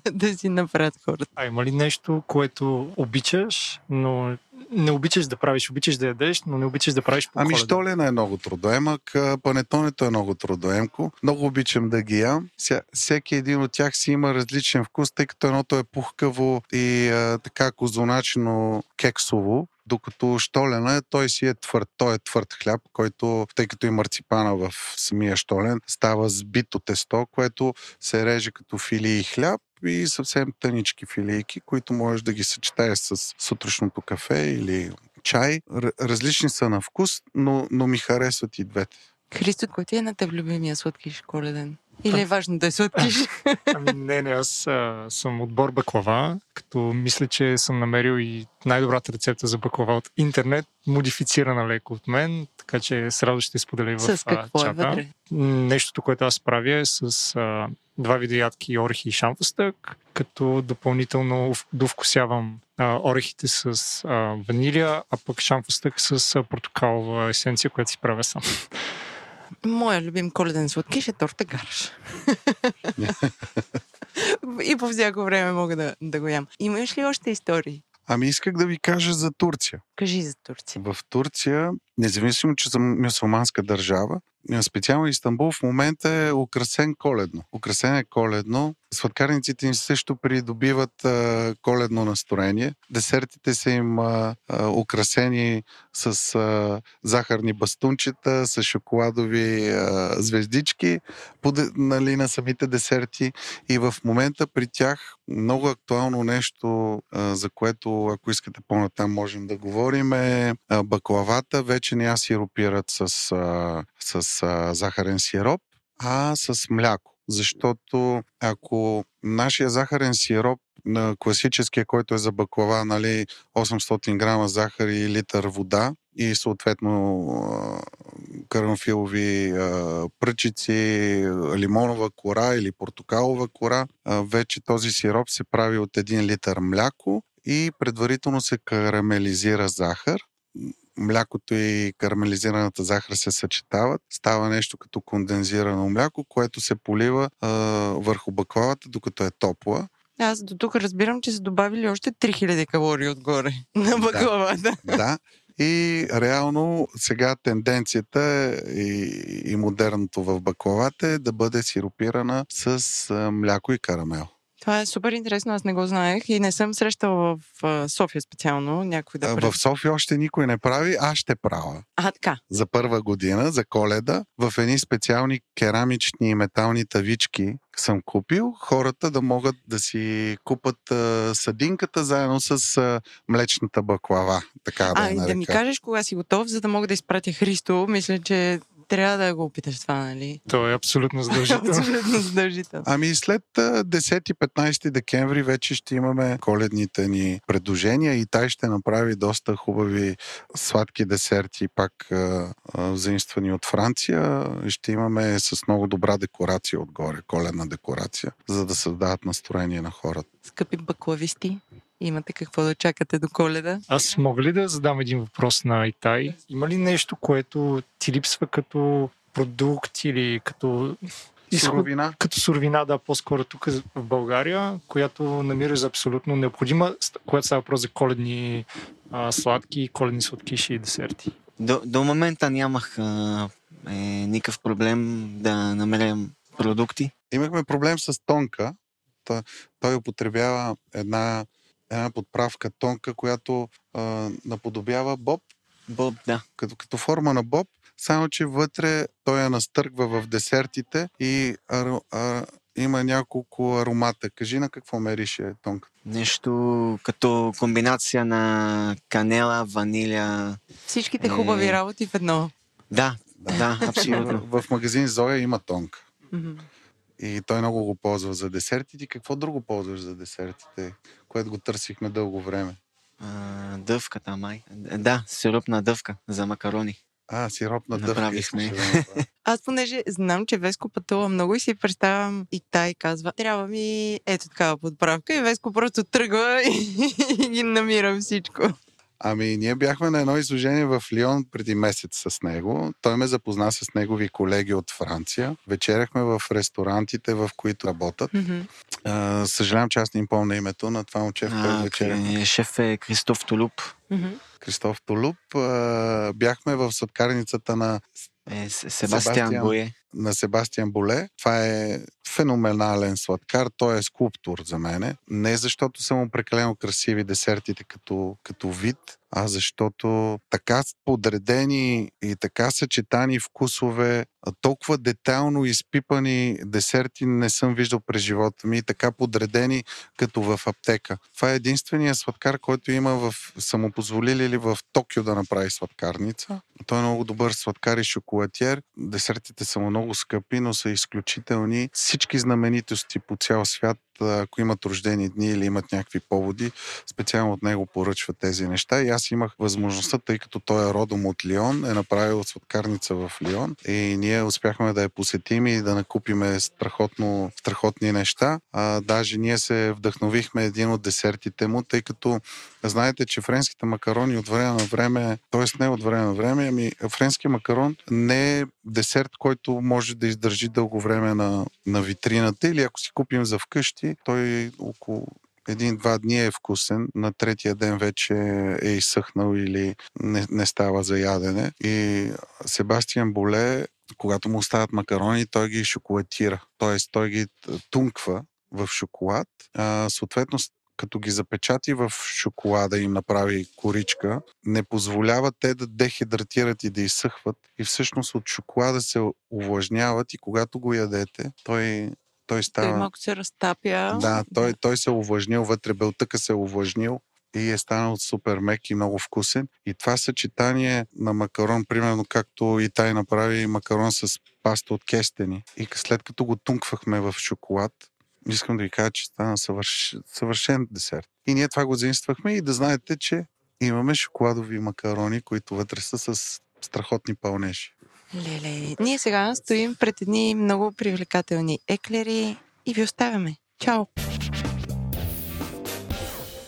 да си направят хората. А има ли нещо, което обичаш, но не обичаш да правиш, обичаш да ядеш, но не обичаш да правиш по Ами, Коледа? штолена е много трудоемък, панетонето е много трудоемко. Много обичам да ги ям. Ся, всеки един от тях си има различен вкус, тъй като едното е пухкаво и а, така козуначно кексово, докато штолена е, той си е твърд. Той е твърд хляб, който, тъй като и марципана в самия штолен, става сбито тесто, което се реже като филии хляб и съвсем тънички филийки, които можеш да ги съчетаеш с сутрешното кафе или чай. Р- различни са на вкус, но, но ми харесват и двете. Христо, кой ти е на теб любимия сладкиш коледен? Или е важно да е сладкиш? Ами не, не, аз а, съм отбор баклава, като мисля, че съм намерил и най-добрата рецепта за баклава от интернет, модифицирана леко от мен, така че с радост ще споделя в С какво а, е чата. вътре? Нещото, което аз правя е с а, два вида ядки, орехи и шамфастък, като допълнително довкусявам а, орехите с а, ванилия, а пък шамфастък с а, портокалова есенция, която си правя сам. Моя любим коледен сладкиш е торта гарш. И по всяко време мога да, да го ям. Имаш ли още истории? Ами исках да ви кажа за Турция. Кажи за Турция. В Турция, независимо, че съм мюсулманска държава, специално Истанбул в момента е украсен коледно. Украсен е коледно. Сладкарниците им също придобиват а, коледно настроение. Десертите са им а, а, украсени с а, захарни бастунчета, с шоколадови а, звездички поде, нали, на самите десерти. И в момента при тях много актуално нещо, а, за което, ако искате по-натам, можем да говорим, е а, баклавата. Вече я сиропират с, а, с а, захарен сироп, а с мляко. Защото ако нашия захарен сироп на класическия, който е за баклава, нали, 800 грама захар и литър вода и съответно карамфилови пръчици, лимонова кора или портокалова кора, вече този сироп се прави от 1 литър мляко и предварително се карамелизира захар. Млякото и карамелизираната захар се съчетават. Става нещо като кондензирано мляко, което се полива а, върху баклавата, докато е топла. Аз до тук разбирам, че са добавили още 3000 калории отгоре на баклавата. Да. И реално сега тенденцията е и, и модерното в баклавата е да бъде сиропирана с мляко и карамел. Това е супер интересно, аз не го знаех и не съм срещала в София специално някой да прави. В София още никой не прави, аз ще правя. А, така. За първа година, за коледа, в едни специални керамични и метални тавички съм купил, хората да могат да си купат а, съдинката заедно с а, млечната баклава. Така да, А, да ми кажеш кога си готов, за да мога да изпратя Христо. Мисля, че Трябва да го опиташ това, нали? То е абсолютно задължително. Абсолютно задължително. Ами след а, 10-15 декември вече ще имаме коледните ни предложения и тай ще направи доста хубави сладки десерти, пак а, а, заимствани от Франция. Ще имаме с много добра декорация отгоре, коледна декорация, за да създават настроение на хората. Скъпи баклависти, имате какво да чакате до коледа? Аз мога ли да задам един въпрос на Итай? Има ли нещо, което ти липсва като продукт или като Суровина? като суровина, да, по-скоро тук в България, която намираш за абсолютно необходима, когато става въпрос за коледни а, сладки, коледни сладкиши и десерти. До, до момента нямах а, е, никакъв проблем да намерям продукти. Имахме проблем с тонка. Той, той употребява една, една подправка тонка, която а, наподобява боб, Боб, да. като, като форма на боб, само че вътре той я настъргва в десертите и а, а, има няколко аромата. Кажи на какво мерише тонка. Нещо като комбинация на канела, ваниля. Всичките Е. хубави работи в едно. Да, да, абсолютно. В, в магазин Зоя има тонка. Мгм. И той много го ползва за десертите. Какво друго ползваш за десертите, което го търсихме дълго време? А, дъвката май. Да, сиропна дъвка за макарони. А, сироп на дъвка. Направихме. Аз понеже знам, че Веско пътува много и си представям и тай казва, трябва ми ето такава подправка и Веско просто тръгва и, и ги намира всичко. Ами, ние бяхме на едно изложение в Лион преди месец с него. Той ме запозна с негови колеги от Франция. Вечеряхме в ресторантите, в които работят. Мгм. А, съжалявам, че аз не им помня името на това момче, в което вечеряхме. шеф е Кристоф Толуп. Мгм. Кристоф Толуп. А, бяхме в сладкарницата на Е, Себастиан. Себастиан Бое. На Себастиан Боле. Това е феноменален сладкар. Той е скулптор за мене. Не защото са му прекалено красиви десертите като, като вид, а защото така подредени и така съчетани вкусове, толкова детайлно изпипани десерти не съм виждал през живота ми. Така подредени като в аптека. Това е единствения сладкар, който има в самопозволили ли в Токио да направи сладкарница. Той е много добър сладкар и шоколадиер. Десертите са му много скъпи, но са изключителни. Всички знаменитости по цял свят, ако имат рождени дни или имат някакви поводи, специално от него поръчват тези неща. И аз имах възможността, тъй като той е родом от Лион, е направил сладкарница в Лион и ние успяхме да я посетим и да накупиме страхотно, страхотни неща. А, даже ние се вдъхновихме един от десертите му, тъй като знаете, че френските макарони от време на време, т.е. не от време на време, ами френски макарон не е десерт, който може да издържи дълго време на, на витрината или ако си купим за вкъщи, той около един-два дни е вкусен, на третия ден вече е изсъхнал или не, не става за ядене. И Себастиан Боле, когато му остават макарони, той ги шоколатира. Тоест, той ги тунква в шоколад. А, съответно, като ги запечати в шоколада и направи коричка, не позволява те да дехидратират и да изсъхват. И всъщност от шоколада се увлажняват и когато го ядете, той, той Той става... малко се разтапя. Да, той, той се е увлажнил, вътре белтъка се е увлажнил и е станал супер мек и много вкусен. И това съчетание на макарон, примерно както и тай направи макарон с паста от кестени. И след като го тунквахме в шоколад, искам да ви кажа, че стана съвърш... съвършен десерт. И ние това го заимствахме и да знаете, че имаме шоколадови макарони, които вътре са с страхотни пълнежи. Леле, ние сега стоим пред едни много привлекателни еклери и ви оставяме. Чао!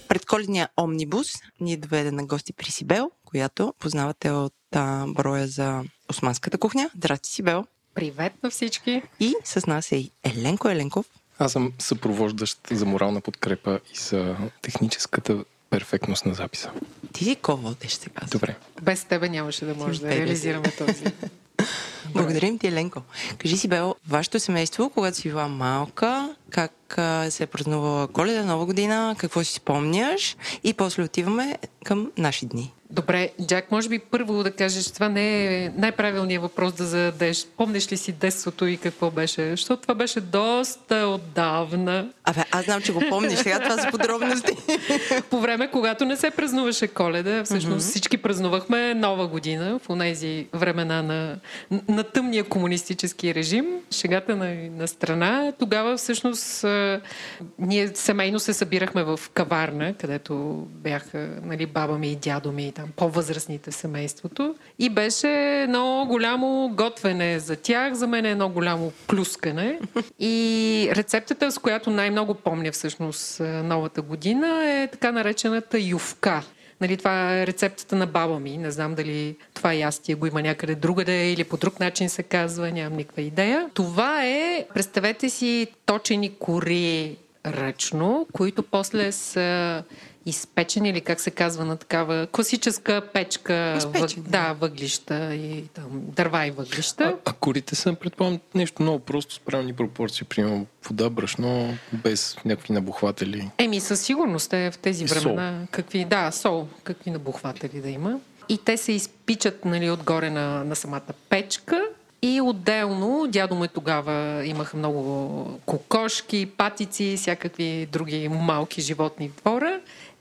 Пред коледния омнибус ни доведе на гости при Сибел, която познавате от а, броя за османската кухня. Здрасти, Сибел! Привет на всички! И с нас е и Еленко Еленков. Аз съм съпровождащ за морална подкрепа и за техническата перфектност на записа. Ти си ко-водещ сега. Добре. Без тебе нямаше да може да реализираме този. Благодарим ти, Еленко. Кажи си, Бел, вашето семейство, когато си била малка, как се е празнувала коледа, нова година, какво си спомняш и после отиваме към наши дни. Добре, Джак, може би първо да кажеш, това не е най-правилният въпрос да зададеш. Помниш ли си детството и какво беше? Защото това беше доста отдавна. Абе, аз знам, че го помниш. Сега това са подробности. По време, когато не се празнуваше коледа, всъщност mm-hmm. всички празнувахме нова година в тези времена на, на тъмния комунистически режим. Шегата на, на страна. Тогава всъщност ние семейно се събирахме в каварна, където бяха нали, баба ми и дядо ми там по-възрастните в семейството. И беше едно голямо готвене за тях, за мен е едно голямо плюскане. И рецептата, с която най-много помня всъщност новата година е така наречената ювка. Нали, това е рецептата на баба ми. Не знам дали това ястие го има някъде другаде или по друг начин се казва, нямам никаква идея. Това е, представете си, точени кори ръчно, които после са изпечени или как се казва на такава класическа печка, въг, да, въглища и там, дърва и въглища. А, а корите са, предполагам, нещо много просто с правилни пропорции, примерно вода, брашно, без някакви набухватели. Еми, със сигурност е в тези времена. Сол. Какви, да, сол, какви набухватели да има. И те се изпичат нали, отгоре на, на самата печка и отделно, дядо му тогава имаха много кокошки, патици, всякакви други малки животни в двора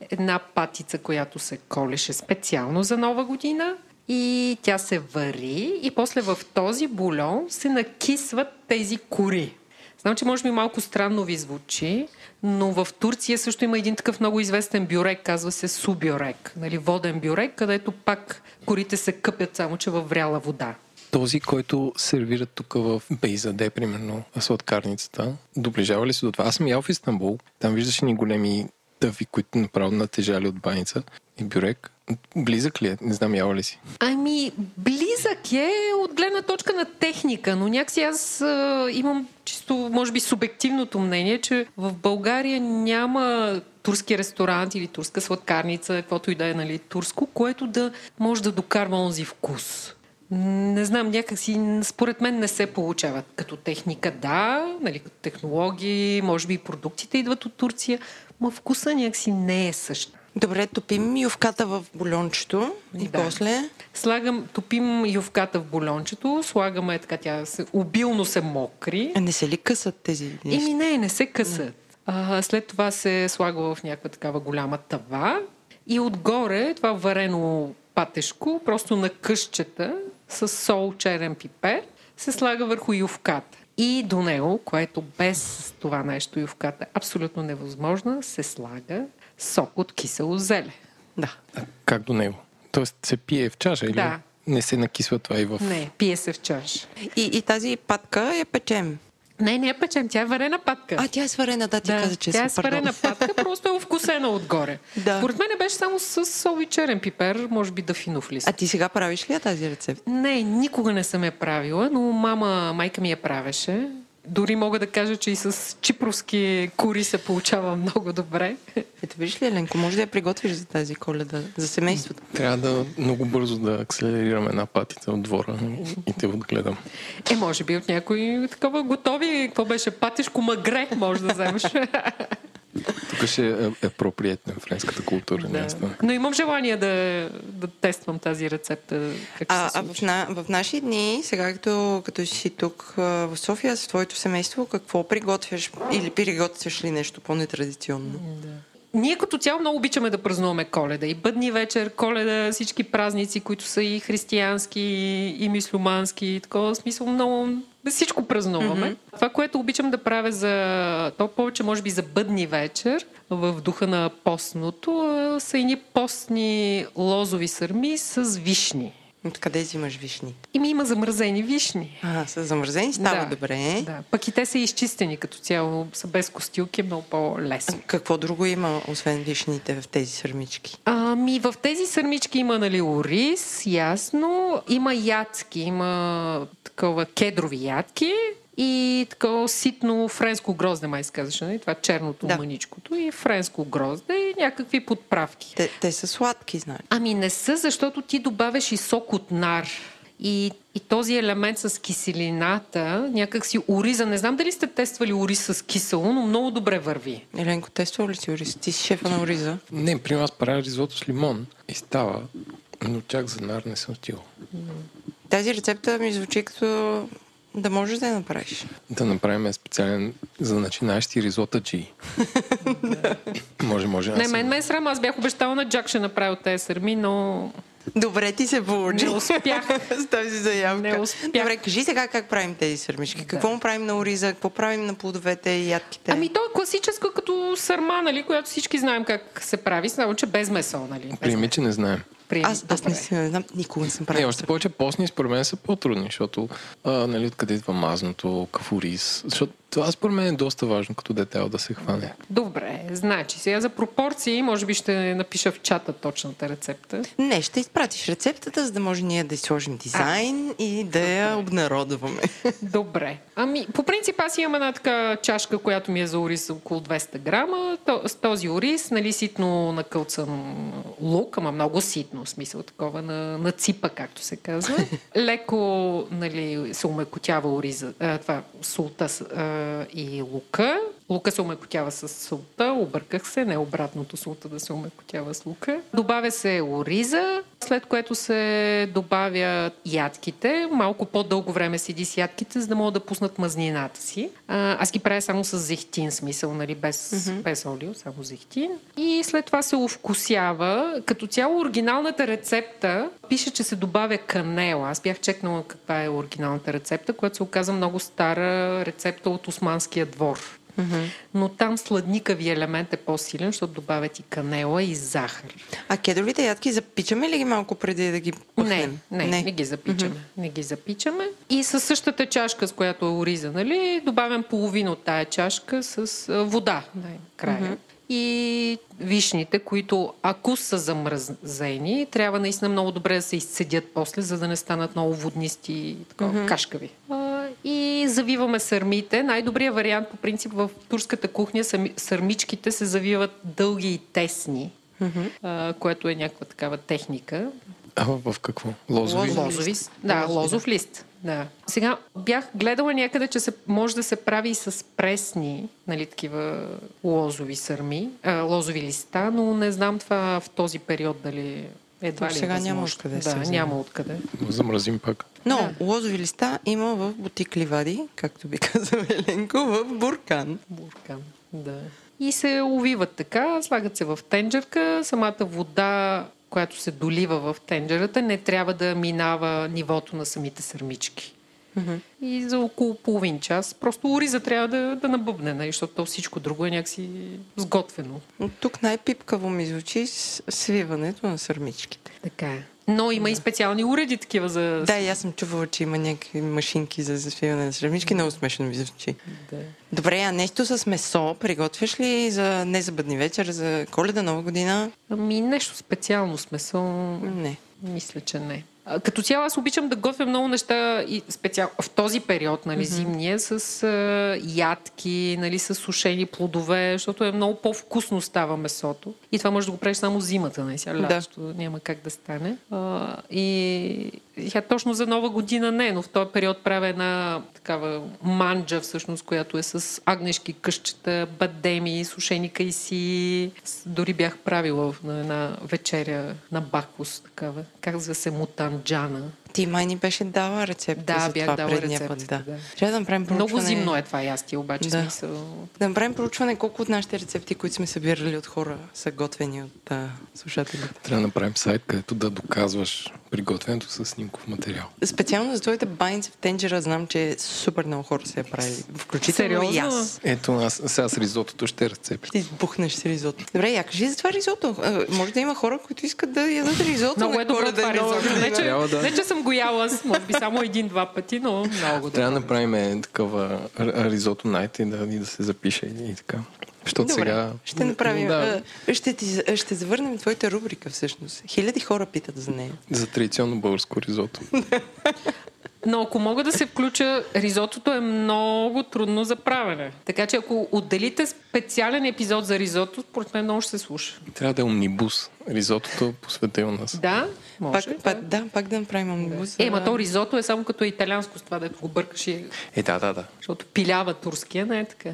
една патица, която се колеше специално за нова година и тя се вари и после в този бульон се накисват тези кори. Знам, че може би малко странно ви звучи, но в Турция също има един такъв много известен бюрек, казва се субюрек, нали, воден бюрек, където пак корите се къпят само, че във вряла вода. Този, който сервират тук в Бейзаде, примерно, сладкарницата, доближава ли се до това? Аз съм ял в Истанбул, там виждаше ни големи тъфи, които направо натежали от баница и бюрек. Близък ли е? Не знам, ява ли си? Ами, близък е от гледна точка на техника, но някакси аз а, имам чисто, може би, субективното мнение, че в България няма турски ресторант или турска сладкарница, каквото и да е, нали, турско, което да може да докарва онзи вкус. Не знам, някакси според мен не се получават като техника. Да, нали, като технологии, може би и продуктите идват от Турция, ма вкуса някакси не е същ. Добре, топим ювката в бульончето и да. после... Слагам, топим ювката в бульончето, слагаме така, тя се, обилно се мокри. А не се ли късат тези Еми не, не се късат. А, след това се слага в някаква такава голяма тава и отгоре това варено патешко, просто на къщета с сол, черен пипер, се слага върху ювката. И до него, което без това нещо ювката е абсолютно невъзможно, се слага сок от кисело зеле. Да. А как до него? Тоест се пие в чаша или да. не се накисва това и в... Не, пие се в чаша. И, и тази патка я печем. Не, не я печем, тя е варена патка. А, тя е сварена, да, ти да, каза, че тя е сварена патка, просто е вкусена отгоре. Да. Според мен беше само с сол и черен пипер, може би да финов лист. А ти сега правиш ли я тази рецепт? Не, никога не съм я правила, но мама, майка ми я правеше. Дори мога да кажа, че и с чипровски кури се получава много добре. Ето виж ли, Еленко, може да я приготвиш за тази коледа, за семейството? Трябва да много бързо да акселерираме една патица от двора и те отгледам. Е, може би от някои такова готови, какво беше, патишко магре може да вземеш. Тук ще е проприет на френската култура. Да. Но имам желание да, да тествам тази рецепта. Как а а в, на, в наши дни, сега като, като си тук в София с твоето семейство, какво приготвяш или приготвяш ли нещо по-нетрадиционно? Да. Ние като цяло много обичаме да празнуваме коледа. И бъдни вечер, коледа, всички празници, които са и християнски, и мислюмански, и такова смисъл много всичко празнуваме. Mm-hmm. Това, което обичам да правя за то повече, може би за бъдни вечер, в духа на постното, са едни постни лозови сърми с вишни. Откъде взимаш вишни? И ми има замразени вишни. А, са замразени, става да, добре. Да, пък и те са изчистени като цяло, са без костилки, е много по-лесно. Какво друго има, освен вишните в тези сърмички? Ами, в тези сърмички има, нали, ориз, ясно. Има ядки, има такова кедрови ядки, и такова ситно френско грозде, май се казваше, нали? това черното да. маничкото и френско грозде и някакви подправки. Те, те са сладки, знаеш. Ами не са, защото ти добавяш и сок от нар. И, и този елемент с киселината, някак си ориза, не знам дали сте тествали ориз с кисело, но много добре върви. Еленко, тествал ли си ориз? Ти си шефа на ориза? Не, при нас правя ризото с лимон и става Но чак за нар не съм стигал. Тази рецепта ми звучи като да можеш да я направиш. Да направим специален за начинаещи ризота джи. може, може. Не, аз мен ме е срам. Аз бях обещала на Джак, ще направя от тези сърми, но Добре ти се получи. не успях. с тази заявка. Не успях. Добре, кажи сега как правим тези сърмички. Какво му правим на ориза, какво правим на плодовете и ядките? Ами то е класическа като сърма, нали, която всички знаем как се прави, само че без месо, нали? Без Приеми, че не знаем. Приеми. аз, аз Добре. не си не знам, никога не съм Не, правила. още повече постни според мен са по-трудни, защото а, нали, откъде идва мазното, кафорис. Защото това според мен е доста важно като детайл да се хване. Добре, значи сега за пропорции, може би ще напиша в чата точната рецепта. Не, ще изпратиш рецептата, за да може ние да й сложим дизайн и да я обнародваме. Добре. Ами, по принцип аз имам една така чашка, която ми е за ориз около 200 грама. То, с този ориз, нали, ситно накълцам лук, ама много ситно, в смисъл такова на, на ципа, както се казва. Леко, нали, се умекотява ориза, а, това, солта с- а, и лука. Лука се умекотява с солта, обърках се, не обратното солта да се умекотява с лука. Добавя се ориза, след което се добавят ядките. Малко по-дълго време седи с ядките, за да могат да пуснат мазнината си. А, аз ги правя само с зехтин, смисъл, нали, без, mm-hmm. без олио, само зехтин. И след това се овкусява. Като цяло оригиналната рецепта пише, че се добавя канела. Аз бях чекнала каква е оригиналната рецепта, която се оказа много стара рецепта от Османския двор. Но там сладникави елемент е по-силен, защото добавят и канела и захар. А кедровите ядки запичаме ли ги малко преди да ги Не, пъхнем? не, не, не ги запичаме. Не ги запичаме. И със същата чашка, с която е ориза, нали, добавям половина от тая чашка с вода най-края. И вишните, които ако са замръзени, трябва наистина много добре да се изцедят после, за да не станат много воднисти и такова, кашкави. А, и завиваме сърмите. Най-добрият вариант по принцип в турската кухня сърмичките се завиват дълги и тесни, а, което е някаква такава техника. А в какво? Лозови? Лозови. Лозови, с- да, лозов лист. Да. Сега бях гледала някъде, че се, може да се прави и с пресни, нали, такива лозови сърми, а, лозови листа, но не знам това в този период дали едва е сега няма откъде да, се няма откъде. Замразим пак. Но лозови листа има в бутик Ливади, както би казал Еленко, в Буркан. Буркан. Да. И се увиват така, слагат се в тенджерка, самата вода, която се долива в тенджерата, не трябва да минава нивото на самите сърмички. И за около половин час просто ориза трябва да, да набъбне, нали, защото то всичко друго е някакси сготвено. Но тук най-пипкаво ми звучи свиването на сърмичките. Така е. Но има и специални уреди такива за... Да, и аз съм чувала, че има някакви машинки за засвиване на сърмички. Много смешно ми звучи. Да. Добре, а нещо с месо приготвяш ли за не за бъдни вечер, за коледа, нова година? Ами нещо специално с месо, Не. мисля, че не. Като цяло аз обичам да готвя много неща и специално в този период, нали, зимния, с а, ядки, нали, с сушени плодове, защото е много по-вкусно става месото. И това може да го правиш само зимата, нали, сега Да. лятото няма как да стане. А, и сега точно за нова година не, но в този период правя една такава манджа, всъщност, която е с агнешки къщета, бадеми, сушени кайси. Дори бях правила на една вечеря на Бакус, такава. Казва се мутанджана. Ти май ни беше дала рецепта Да, за бях това дала предния път. Да. да. Трябва да направим проучване. Много зимно е това ястие, обаче Да. смисъл. Да направим проучване колко от нашите рецепти, които сме събирали от хора, са готвени от а, слушателите. Трябва да направим сайт, където да доказваш приготвянето с снимков материал. Специално за твоите баници в тенджера знам, че супер много хора се е правили. Включително и Сериозно? аз. Ето, аз сега с ризотото ще рецепт. Ти избухнеш с ризото. Добре, я кажи за това ризото. А, Може да има хора, които искат да ядат ризото. Много е добро това ризото. Не, че, да. не, че съм го яла, може би само един-два пъти, но много добро. Трябва да направим такава ризото найт и да, и да се запише и, и така. Защото Добре, сега... ще направим. Да, а, Ще, ти, ще завърнем твоята рубрика всъщност. Хиляди хора питат за нея. за традиционно българско ризото. Но ако мога да се включа, ризотото е много трудно за правене. Така че ако отделите специален епизод за ризото, според мен много ще се слуша. Трябва да е омнибус. Ризотото по света е у нас. Да, може. Пак, пак, да, пак да направим омнибус. Е, ма то ризото е само като е италианско с това, дето го бъркаш и... Е, да, да, да. Защото пилява турския, не е така.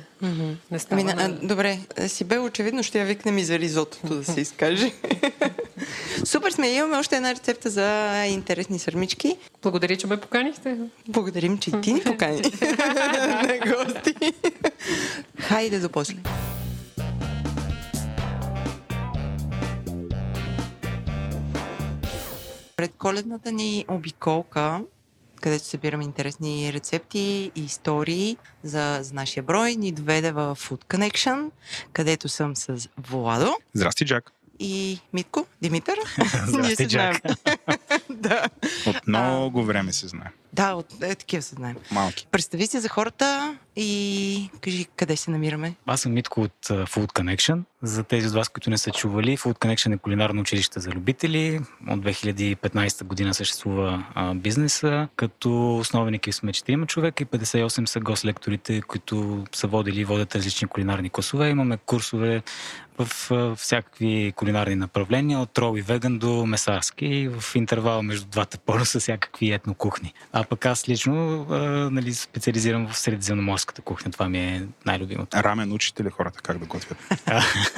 Не става. Ами, на, а, добре, си бе очевидно ще я викнем и за ризотото да се изкаже. Супер сме, имаме още една рецепта за интересни сърмички. Благодаря, че ме поканихте. Благодарим, че и ти ни покани на гости. Хайде до после. Пред коледната ни обиколка, където събираме интересни рецепти и истории за, за нашия брой, ни доведе в Food Connection, където съм с Владо Здрасти, Джак. И Митко, Димитър. Ние се знаем. Да. От много време се знае. да, от е, такива се знаем. Малки. Представи се за хората и кажи къде се намираме. Аз съм Митко от Food Connection. За тези от вас, които не са чували, Food Connection е кулинарно училище за любители. От 2015 година съществува бизнеса, като основен екип сме 4 човека и 58 са гост-лекторите, които са водили и водят различни кулинарни класове. Имаме курсове в всякакви кулинарни направления, от рол и веган до месарски, и в интервала между двата полюса всякакви етнокухни. А пък аз лично нали, специализирам в средиземноморската кухня. Това ми е най-любимото. Рамен учите ли хората как да готвят?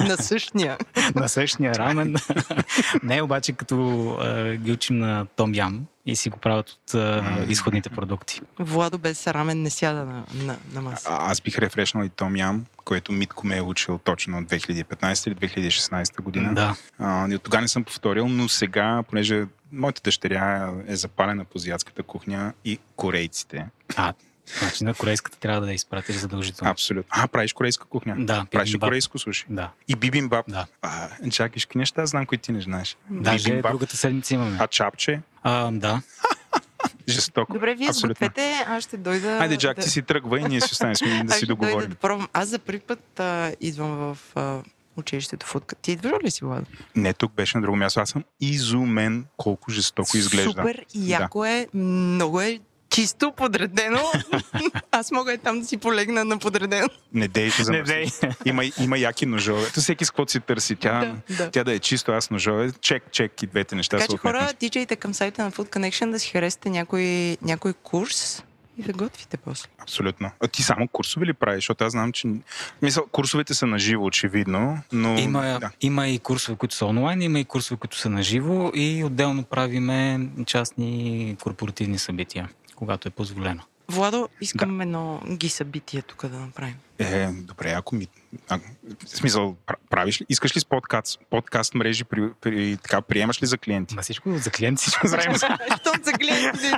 на същия. на същия рамен. Не, обаче като а, ги учим на Том Ям и си го правят от а, изходните продукти. Владо без рамен не сяда на, на, на маса. А, аз бих рефрешнал и Том Ям, което Митко ме е учил точно от 2015 или 2016 година. Да. А, и от тогава не съм повторил, но сега, понеже моята дъщеря е запалена по азиатската кухня и корейците. А, значи на корейската трябва да я изпратиш задължително. Абсолютно. А, правиш корейска кухня? Да, Правиш бибимбап. корейско суши. Да. И бибимбап. Да. А, чакаш, какви неща знам, които ти не знаеш. Бибимбап. другата седмица имаме. А чапче? А, да. Жестоко. Добре, вие сгответе, аз ще дойда... Айде, Джак, да... ти си тръгва и ние си останем сме да си ще договорим. да пробвам. Аз за първи път а, идвам в а, училището футка. Ти идваш ли си, Владо? Не, тук беше на друго място. Аз съм изумен колко жестоко изглежда. Супер, яко е, много е чисто подредено. аз мога и там да си полегна на подредено. Не дейте за Не дей. Има, има яки ножове. То всеки с каквото си търси. Тя, Да, да. тя да е чисто, аз ножове. Чек, чек и двете неща Така че хора, тичайте към сайта на Food Connection да си харесате някой, някой курс и да готвите после. Абсолютно. А ти само курсове ли правиш? Защото аз знам, че... Мисъл, курсовете са на живо, очевидно, но... Има, Да. има и курсове, които са онлайн, има и курсове, които са наживо и отделно правиме частни корпоративни събития, когато е позволено. Владо, искам едно ги събитие тук да направим. Е, добре, ако ми... А, в смисъл, пра- правиш ли? Искаш ли с подкаст, подкаст мрежи, при, при, така, приемаш ли за клиенти? На всичко, за клиенти всичко правим. Щом за клиентите.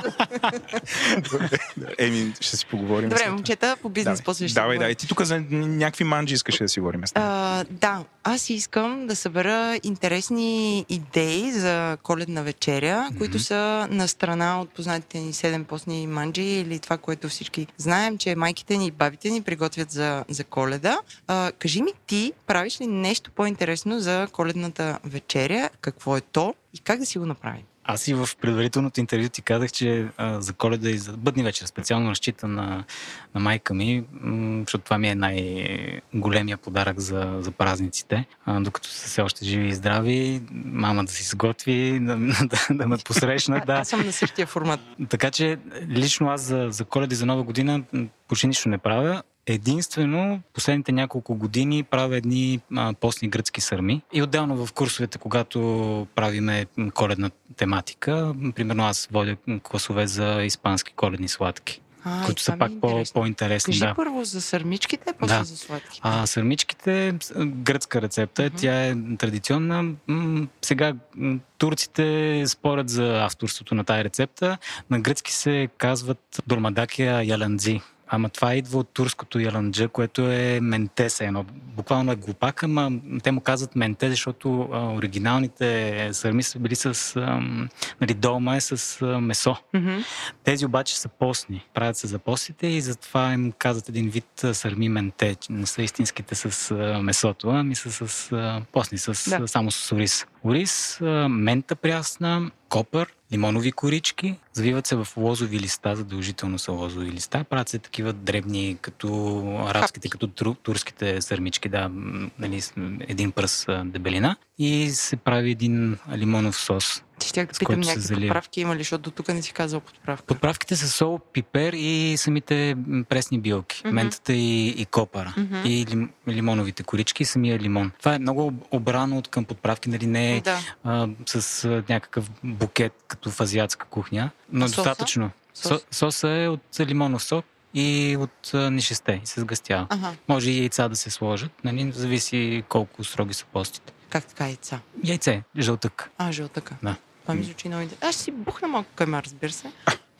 Еми, ще си поговорим. Добре, момчета, по бизнес после ще давай, давай. Ти тук за някакви манджи искаш да си говорим. А, да, аз искам да събера интересни идеи за коледна вечеря, mm-hmm. които са на страна от познатите ни седем постни манджи или това, което всички знаем, че майките ни и бабите ни приготвят за, за коледа. А, кажи ми ти, правиш ли нещо по-интересно за коледната вечеря? Какво е то и как да си го направим? Аз и в предварителното интервю ти казах, че а, за коледа и за бъдни вечер специално разчитам на, на майка ми, м, защото това ми е най-големия подарък за, за празниците. А, докато са все още живи и здрави, мама да си сготви, да, да, да ме посрещнат. А, Да. аз съм на същия формат. Така че лично аз за, за коледа и за нова година почти нищо не правя. Единствено, последните няколко години правя едни а, постни гръцки сърми. И отделно в курсовете, когато правиме коледна тематика, примерно аз водя класове за испански коледни сладки, А, които са ми пак е по, по-интересни. Кажи Да. първо за сърмичките, после Да. за сладките. А сърмичките, гръцка рецепта, е, Мгм. тя е традиционна. Сега турците спорят за авторството на тая рецепта. На гръцки се казват дормадакия яландзи. Ама това идва от турското яланджа, което е менте се едно. Буквално е глупак, ама те му казват менте, защото а, оригиналните сърми са били с... ам, нали, долма е с а, месо. Мгм. Тези обаче са постни. Правят се за постите и затова им казват един вид а, сърми менте. че Не са истинските с а, месото, ами са с а, постни, с, Да. да. само с ориз. Ориз, а, мента прясна, копър, лимонови корички, завиват се в лозови листа, задължително са лозови листа. Правят се такива дребни, като арабските, като турските сърмички, да, нали, един пръст а, дебелина. И се прави един лимонов сос. Ти ще да питам някакви подправки има ли, защото до тук не си казал подправка. Подправките са сол, пипер и самите пресни билки. Мгм. Ментата и, и копара. Мгм. И лим, лимоновите корички и самия лимон. Това е много об- обрано от към подправки, нали не е Да. а, с а, някакъв букет, като в азиатска кухня, но А е соса? достатъчно. Сос? Со, соса е от лимонов сок и от нишесте и се сгъстява. Ага. Може и яйца да се сложат, нали, зависи колко строги са постите. Как така яйца? Яйце, жълтък. А, жълтъка. Да. Това ми звучи много интересно. Аз ще си бухна малко каймар, разбира се.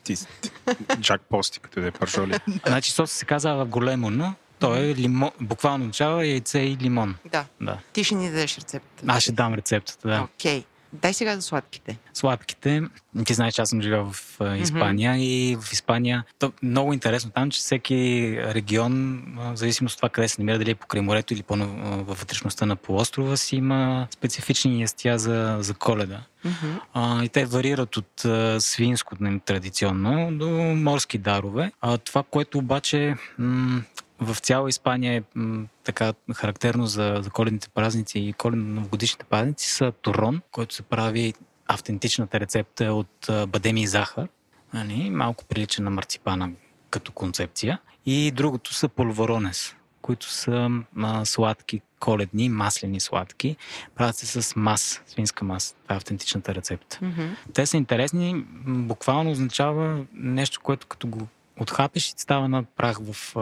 Ти, ти Джак Пости, като да е пържоли. Значи соса се казва големо, но той е лимон, буквално означава яйце и лимон. Да. Да. Ти ще ни дадеш рецептата. Аз ще дам рецептата, да. Окей. Дай сега за сладките. Сладките, ти знаеш, че аз съм живял в Испания и в Испания то, много интересно там, че всеки регион, в зависимост от това къде се намира, дали е покрай морето или във вътрешността на полуострова си, има специфични ястия за, за коледа. Мгм. А, и те варират от а, свинско нали, традиционно до морски дарове. А, това, което обаче м- в цяла Испания е м- така характерно за, за коледните празници и коледно-новогодишните празници са турон, който се прави автентичната рецепта от а, бадеми и захар. Нали? Малко прилича на марципана като концепция. И другото са полворонес, които са а, сладки, коледни, маслени сладки. Правят се с мас, свинска мас. Това е автентичната рецепта. Мгм. Те са интересни, буквално означава нещо, което като го отхапеш и ти става на прах в, а,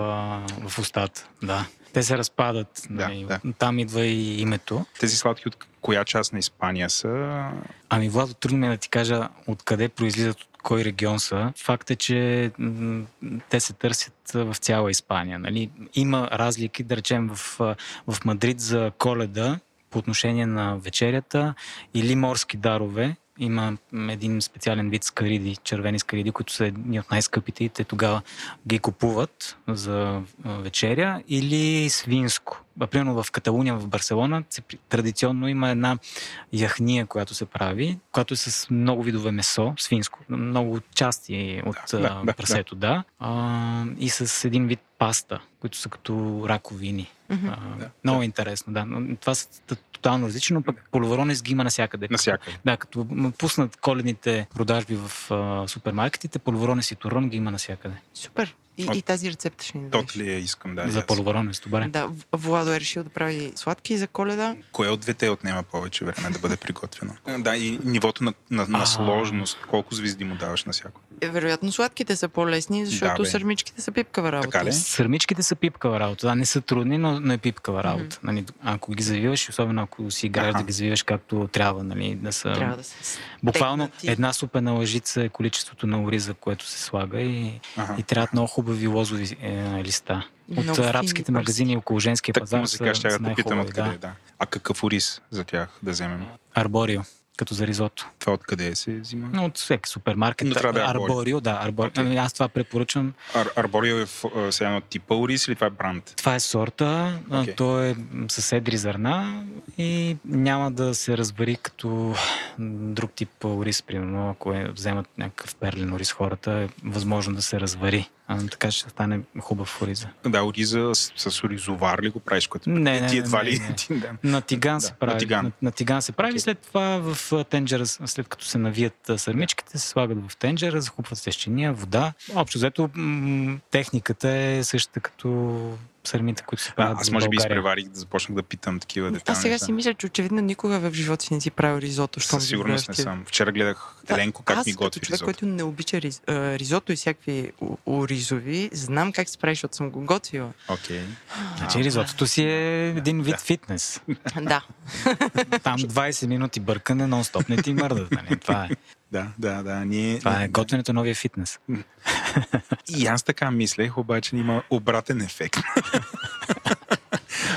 в устата. Да. Те се разпадат. Да, нали. да. Там идва и името. Тези сладки от коя част на Испания са? Ами, Владо, трудно ми е да ти кажа откъде произлизат, от кой регион са. Факт е, че м, те се търсят в цяла Испания. Нали? Има разлики, да речем, в, в Мадрид за коледа по отношение на вечерята или морски дарове. Има един специален вид скариди, червени скариди, които са едни от най-скъпите и те тогава ги купуват за вечеря или свинско. Примерно в Каталуния, в Барселона, традиционно има една яхния, която се прави, която е с много видове месо, свинско, много части от Да, да, да, да, прасето, да. да. А, и с един вид паста, които са като раковини. Мгм. А, много интересно, да. Но това са тотално различно, но пък полуворонес ги има навсякъде. Насякъде. Да, като пуснат коледните продажби в а, супермаркетите, полуворонес и турон ги има навсякъде. Супер. И, От- и тази рецепта ще ни дадеш. Тот ли я искам да За аз. полуворонес, добре. Да, Владо е решил да прави сладки за коледа. Кое от двете отнема повече време да бъде приготвено? Да, и нивото на, на, на сложност. Колко звезди му даваш на всяко? Е, вероятно сладките са по-лесни, защото бе. сърмичките са пипкава работа. Така ли? Сърмичките са пипкава работа. Да, не са трудни, но, но е пипкава работа. Нали, ако ги завиваш, особено ако си играеш да ги завиваш както трябва, нали, да са... Трябва да се... Буквално стегнати. една супена лъжица е количеството на ориза, което се слага и, Ага. и трябват много хубави лозови е, листа. От Много арабските магазини около женския пазар каже, ще са да попитам най-хубави. откъде. Да. Да. А какъв ориз за тях да вземем? Арборио, като за ризото. Това откъде се взима? Но от всеки супермаркет. Но трябва да е арборио. да. Арборио. Ами Аз това препоръчвам. Ар- Арборио е сега едно типа ориз или това е бранд? Това е сорта, okay. то е с едри зърна и няма да се развари като друг тип ориз, примерно, ако е, вземат някакъв перлен ориз хората, е възможно да се развари. А, така ще стане хубав ориза. Да, ориза с, с оризовар ли го правиш? Което Не, не, ти не, едва не, ли не. да. На тиган Да, се на прави. тиган. На, на тиган се прави. След това в тенджера, след като се навият сърмичките, се слагат в тенджера, захупват се с чиния, вода. Общо взето м- техниката е същата като сърмите, които се А, правят аз може би изпреварих да започнах да питам такива детайли. Аз сега си мисля, че очевидно никога в живота си не си правил ризото. Със сигурност не съм. Вчера гледах Да, Еленко как аз ми готви човек, ризото. който не обича риз, ризото и всякакви оризови, знам как се прави, защото съм го готвила. Окей. Значи ризотото си е един вид фитнес. да. Там 20 минути бъркане, нон-стоп не ти мърдат. Нали? Това е, Да, да, да. Ние, това е готвенето новия фитнес. И аз така мислех, обаче има обратен ефект.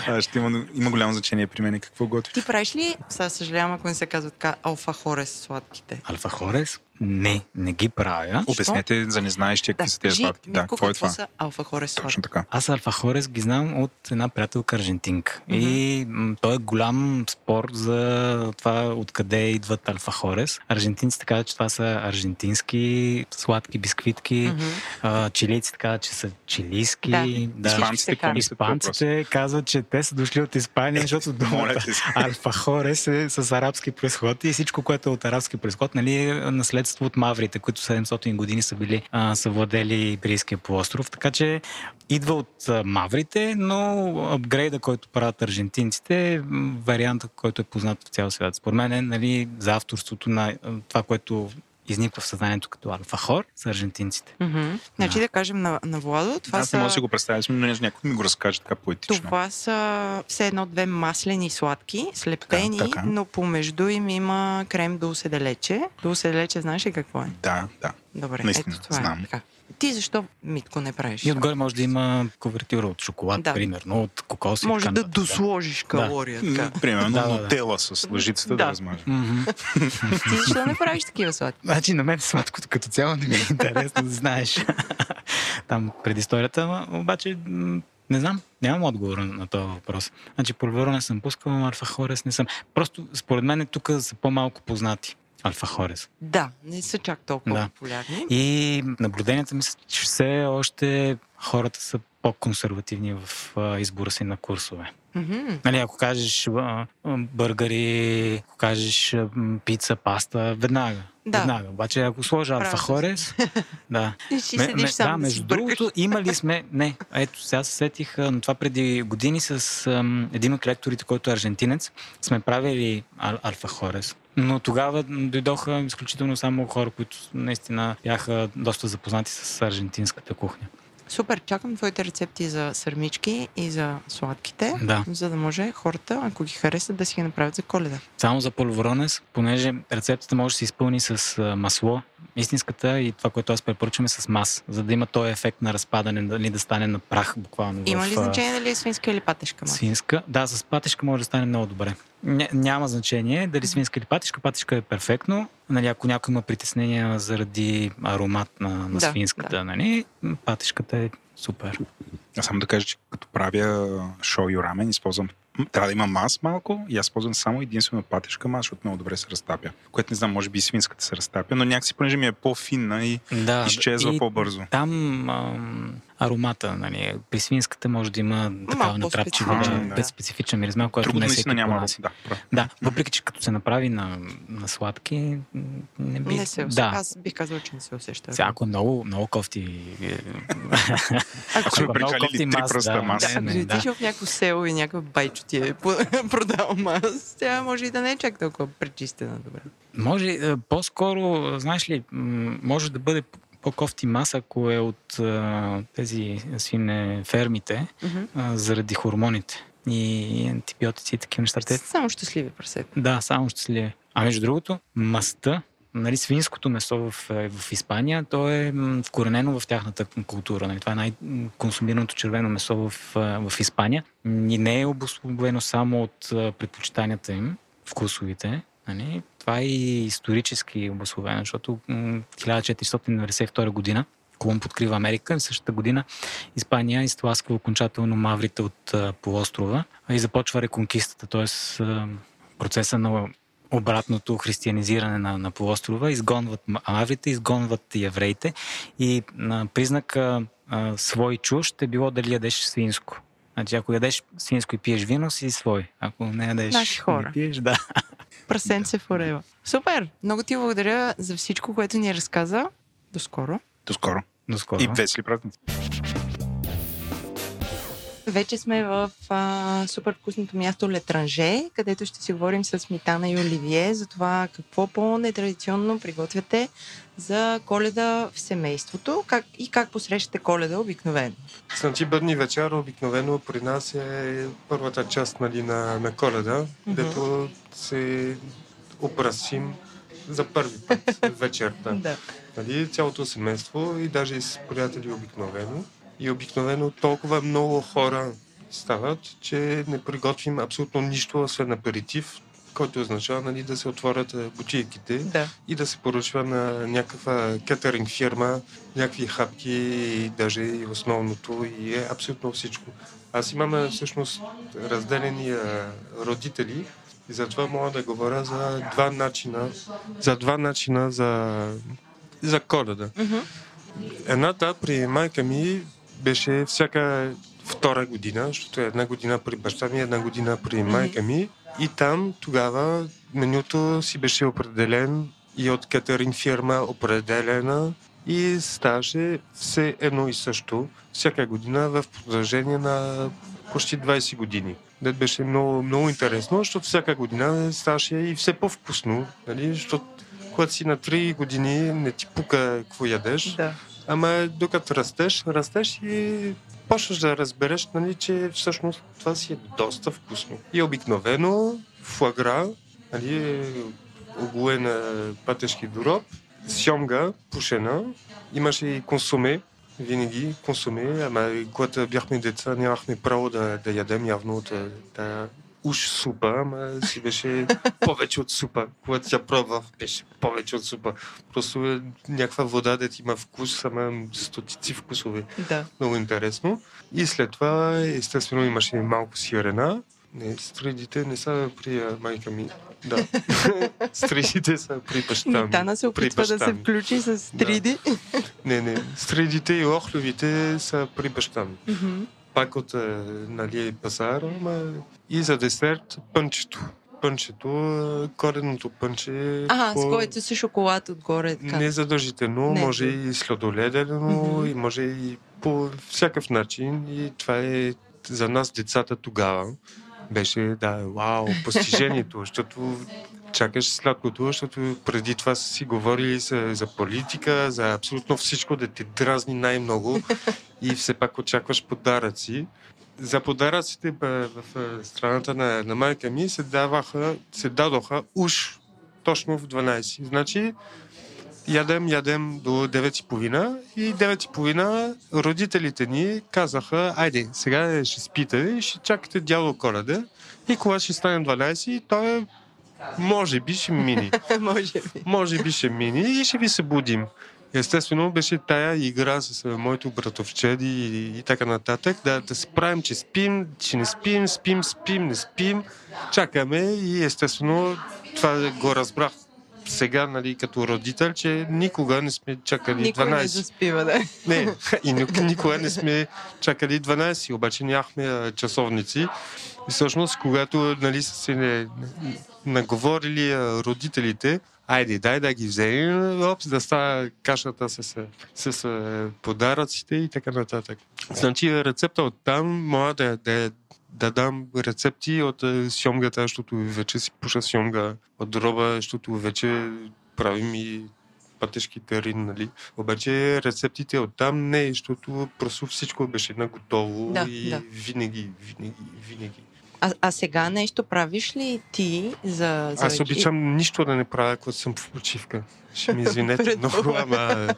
А, Ще има, има голямо значение при мен какво готви. Ти правиш ли, сега съжалявам, ако не се казва така, алфа хорес сладките? Алфа Хорес? Не, не ги правя. Обяснете за незнаещия какви Да, са тези кажи, сладки. Да, какво е това? са алфа-хорес Точно сладки? така. Аз Алфахорес ги знам от една приятелка аржентинка. И м, той е голям спор за това откъде идват Алфахорес. Аржентинците казват, че това са аржентински сладки бисквитки. Мгм. А, чилийците казват, че са чилийски. Да. Испанците мислят по въпроса? Испанците казват, че те са дошли от Испания, защото Моля думата те се. Алфахорес е с арабски происход и всичко, което е от арабски происход, нали, е наследство от маврите, които 700 години са били, а, са владели полуостров. Така че идва от маврите, но апгрейда, който правят аржентинците, е варианта, който е познат в цял свят. Според мен е нали, за авторството на това, което изниква в съзнанието като алфахор, са аржентинците. Мгм. Значи Да. да кажем на, на Владо, това Аз не мога да са... си го представя, но не- някой ми го разкаже така поетично. Това са все едно две маслени сладки, слепени, така. но помежду им има крем дулсе делече. Дулсе делече знаеш ли какво е? Да, да. Добре, Наистина, ето това знам. е. Така. Ти защо, Митко, не правиш? И отгоре може да има кувертюра от шоколад, Да. примерно, от кокос. Може да нататък. досложиш калория. М, Така. Примерно Да, да, да. нотела с лъжицата да, Да. размажа. Мгм. Ти защо не правиш такива сладки? Значи на мен сладкото като цяло не ми е интересно да знаеш там предисторията, обаче не знам, нямам отговор на този въпрос. Значи Пульверо не съм пускал, ама Алфа Хорес не съм. Просто според мен тук са по-малко познати Алфа Хорес. Да, не са чак толкова Да. популярни. И наблюденията ми са, че все още хората са по-консервативни в избора си на курсове. Мгм. Нали, ако кажеш а, а, бъргари, ако кажеш а, пица, паста, веднага. Да. Веднага. Обаче ако сложа Алфа. Хорес, да. Си Ме- ме- да, между другото, имали сме... Не, ето, сега се сетих, но това преди години с ам, един от лекторите, който е аржентинец, сме правили Ал- Алфа Хорес. Но тогава дойдоха изключително само хора, които наистина бяха доста запознати с аржентинската кухня. Супер, чакам твоите рецепти за сърмички и за сладките, Да. за да може хората, ако ги харесат, да си ги направят за коледа. Само за полуворонес, понеже рецептата може да се изпълни с масло, истинската и това, което аз препоръчвам е с мас, за да има този ефект на разпадане, дали да стане на прах буквално. Има в, ли а, значение дали е свинска или патешка маса? Свинска. Да, с патешка може да стане много добре. Ня, няма значение дали свинска или патешка. Патешка е перфектно. Нали, ако някой има притеснения заради аромат на, на Да, свинската, да. нали, патешката е супер. Аз само да кажа, че като правя шоу рамен, използвам трябва да има мас малко и аз използвам само единствено патешка мас, защото много добре се разтапя. Което не знам, може би и свинската се разтапя, но някакси, понеже ми е по-финна и Да, изчезва и по-бързо. Там ам, аромата, нали, при свинската може да има такава натрапчива, да, да. специфична миризма, която Друго не всеки няма. Да. Да, въпреки че като се направи на, на сладки, не би... Не се усеща. да. Аз бих казала, че не се усеща. Сега, ако е много, много кофти... е, Ако сме много прекалили кофти три мас, пръста да, мас. Да, не, ако не, да. в някакво село и някакъв байчо ти е продал мас, тя може и да не е чак толкова пречистена добре. Може, е, по-скоро, знаеш ли, може да бъде по-кофти маса, ако е от а, тези свине фермите, Мгм. а, заради хормоните и антибиотици и такива неща. Те, Само щастливи прасета. да, само щастливи. А между другото, маста, нали, свинското месо в, е, в Испания, то е вкоренено в тяхната култура. Нали. Това е най-консумираното червено месо в, в Испания и не е обословено само от предпочитанията им, вкусовите. Нали. Това е и исторически обословено, защото м, 1492 година Колумб открива Америка. В същата година Испания изтласква окончателно маврите от полуострова и започва реконкистата, т.е. процеса на обратното християнизиране на, на полуострова. Изгонват ма- маврите, изгонват евреите и на признак а, свой чужд е било дали ядеш свинско. Значи, ако ядеш свинско и пиеш вино, си свой. Ако не ядеш Наши хора. не пиеш, да. Прасенце форева. Супер! Много ти благодаря за всичко, което ни разказа. До скоро. До скоро. До скоро. И весели празници. Вече сме в а, супер вкусното място Летранже, където ще си говорим с Митана и Оливие за това какво по-нетрадиционно приготвяте за коледа в семейството как, и как посрещате коледа обикновено. Значи бъдни вечер обикновено при нас е първата част нали, на, на коледа, дето се украсим за първи път вечерта. Да. Нали, цялото семейство и даже и с приятели обикновено. И обикновено толкова много хора стават, че не приготвим абсолютно нищо, освен аперитив. който означава нали, да се отворят бутийките Да. и да се поръчва на някаква кетеринг фирма, някакви хапки, и даже и основното, и е абсолютно всичко. Аз имам всъщност разделени родители и затова мога да говоря за два начина, за два начина за, за коледа. Едната при майка ми беше всяка втора година, защото е една година при баща ми, една година при майка ми. И там тогава менюто си беше определен и от кетеринг фирма определена и ставаше все едно и също всяка година в продължение на почти 20 години. Дет беше много, много интересно, защото всяка година ставаше и все по-вкусно, нали? защото когато си на 3 години не ти пука какво ядеш, Да. Ама докато растеш, растеш и почваш да разбереш, нали, че всъщност това си е доста вкусно. И обикновено флагра, нали, оглуена пътешки дороб, сьомга, пушена, имаше и консуме, винаги консуме, ама когато бяхме деца, нямахме право да, да ядем явно от е, тая уж супа, ама си беше повече от супа. Когато я пробвах, беше повече от супа. Просто е някаква вода, да има вкус, ама стотици вкусове. Да. Много интересно. И след това, естествено, имаше малко сирена. Не, стридите не са при майка ми. Да. стридите са при баща ми. Тана се опитва да се включи с 3D. Не, не. Стридите и охлювите са при баща ми. Пак от е, нали, пазара, ама и за десерт пънчето. Пънчето, е, кореното пънче. Ага, по- с който с шоколад отгоре. Така. Не задължително, Не. може и сладоледено, Мгм. и може и по всякакъв начин. И това е за нас, децата тогава, беше, да, вау, постижението, защото чакаш сладкото, защото преди това са си говорили за, за политика, за абсолютно всичко, да те дразни най-много и все пак очакваш подаръци. За подаръците бе, в е, страната на, на майка ми се, даваха, се дадоха уж точно в 12. Значи, ядем, ядем до 9.30 и 9.30 родителите ни казаха, айде, сега ще спите и ще чакате дядо Коледа и кога ще стане 12, той може би ще мини. Може би. Може би ще мини и ще ви се будим. Естествено беше тая игра с моето братовчеди и, и така нататък, да, да се правим, че спим, че не спим, спим, спим, не спим, чакаме и естествено това го разбрах сега, нали, като родител, че никога не сме чакали Никой 12. не заспива, да. Не, и ни- никога не сме чакали 12, обаче нямахме часовници. Всъщност, когато нали, са се наговорили родителите, айде, дай да ги вземем, опс, да става кашата с, с, с подаръците и така нататък. Значи рецепта от там, мога да, да, да дам рецепти от сьомгата, защото вече си пуша сьомга от дроба, защото вече правим и пътешки терин, нали? Обаче рецептите от там не, защото просто всичко беше наготово Да, и да. винаги, винаги, винаги. А, а сега нещо правиш ли ти за... за Аз обичам нищо да не правя, когато съм в почивка. Ще ми извинете много, ама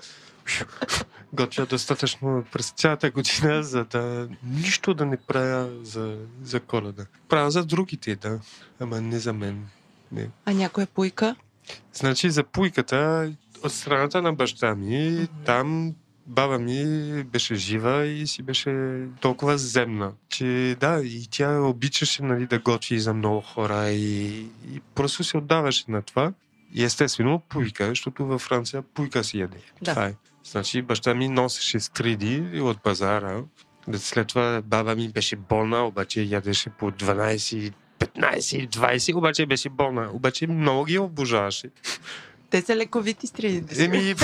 готвя достатъчно през цялата година, за да нищо да не правя за, за коледа. Правя за другите, да, ама не за мен. Не. А някоя пуйка? Значи за пуйката от страната на баща ми, там баба ми беше жива и си беше толкова земна, че да, и тя обичаше нали, да готви за много хора и, и просто се отдаваше на това. И естествено пуйка, защото във Франция пуйка си яде. Да. Това е. Значи баща ми носеше стриди от пазара. След това баба ми беше болна, обаче ядеше по 12 15 20, обаче беше болна. Обаче много ги обожаваше. Те са лековити стридите. Еми,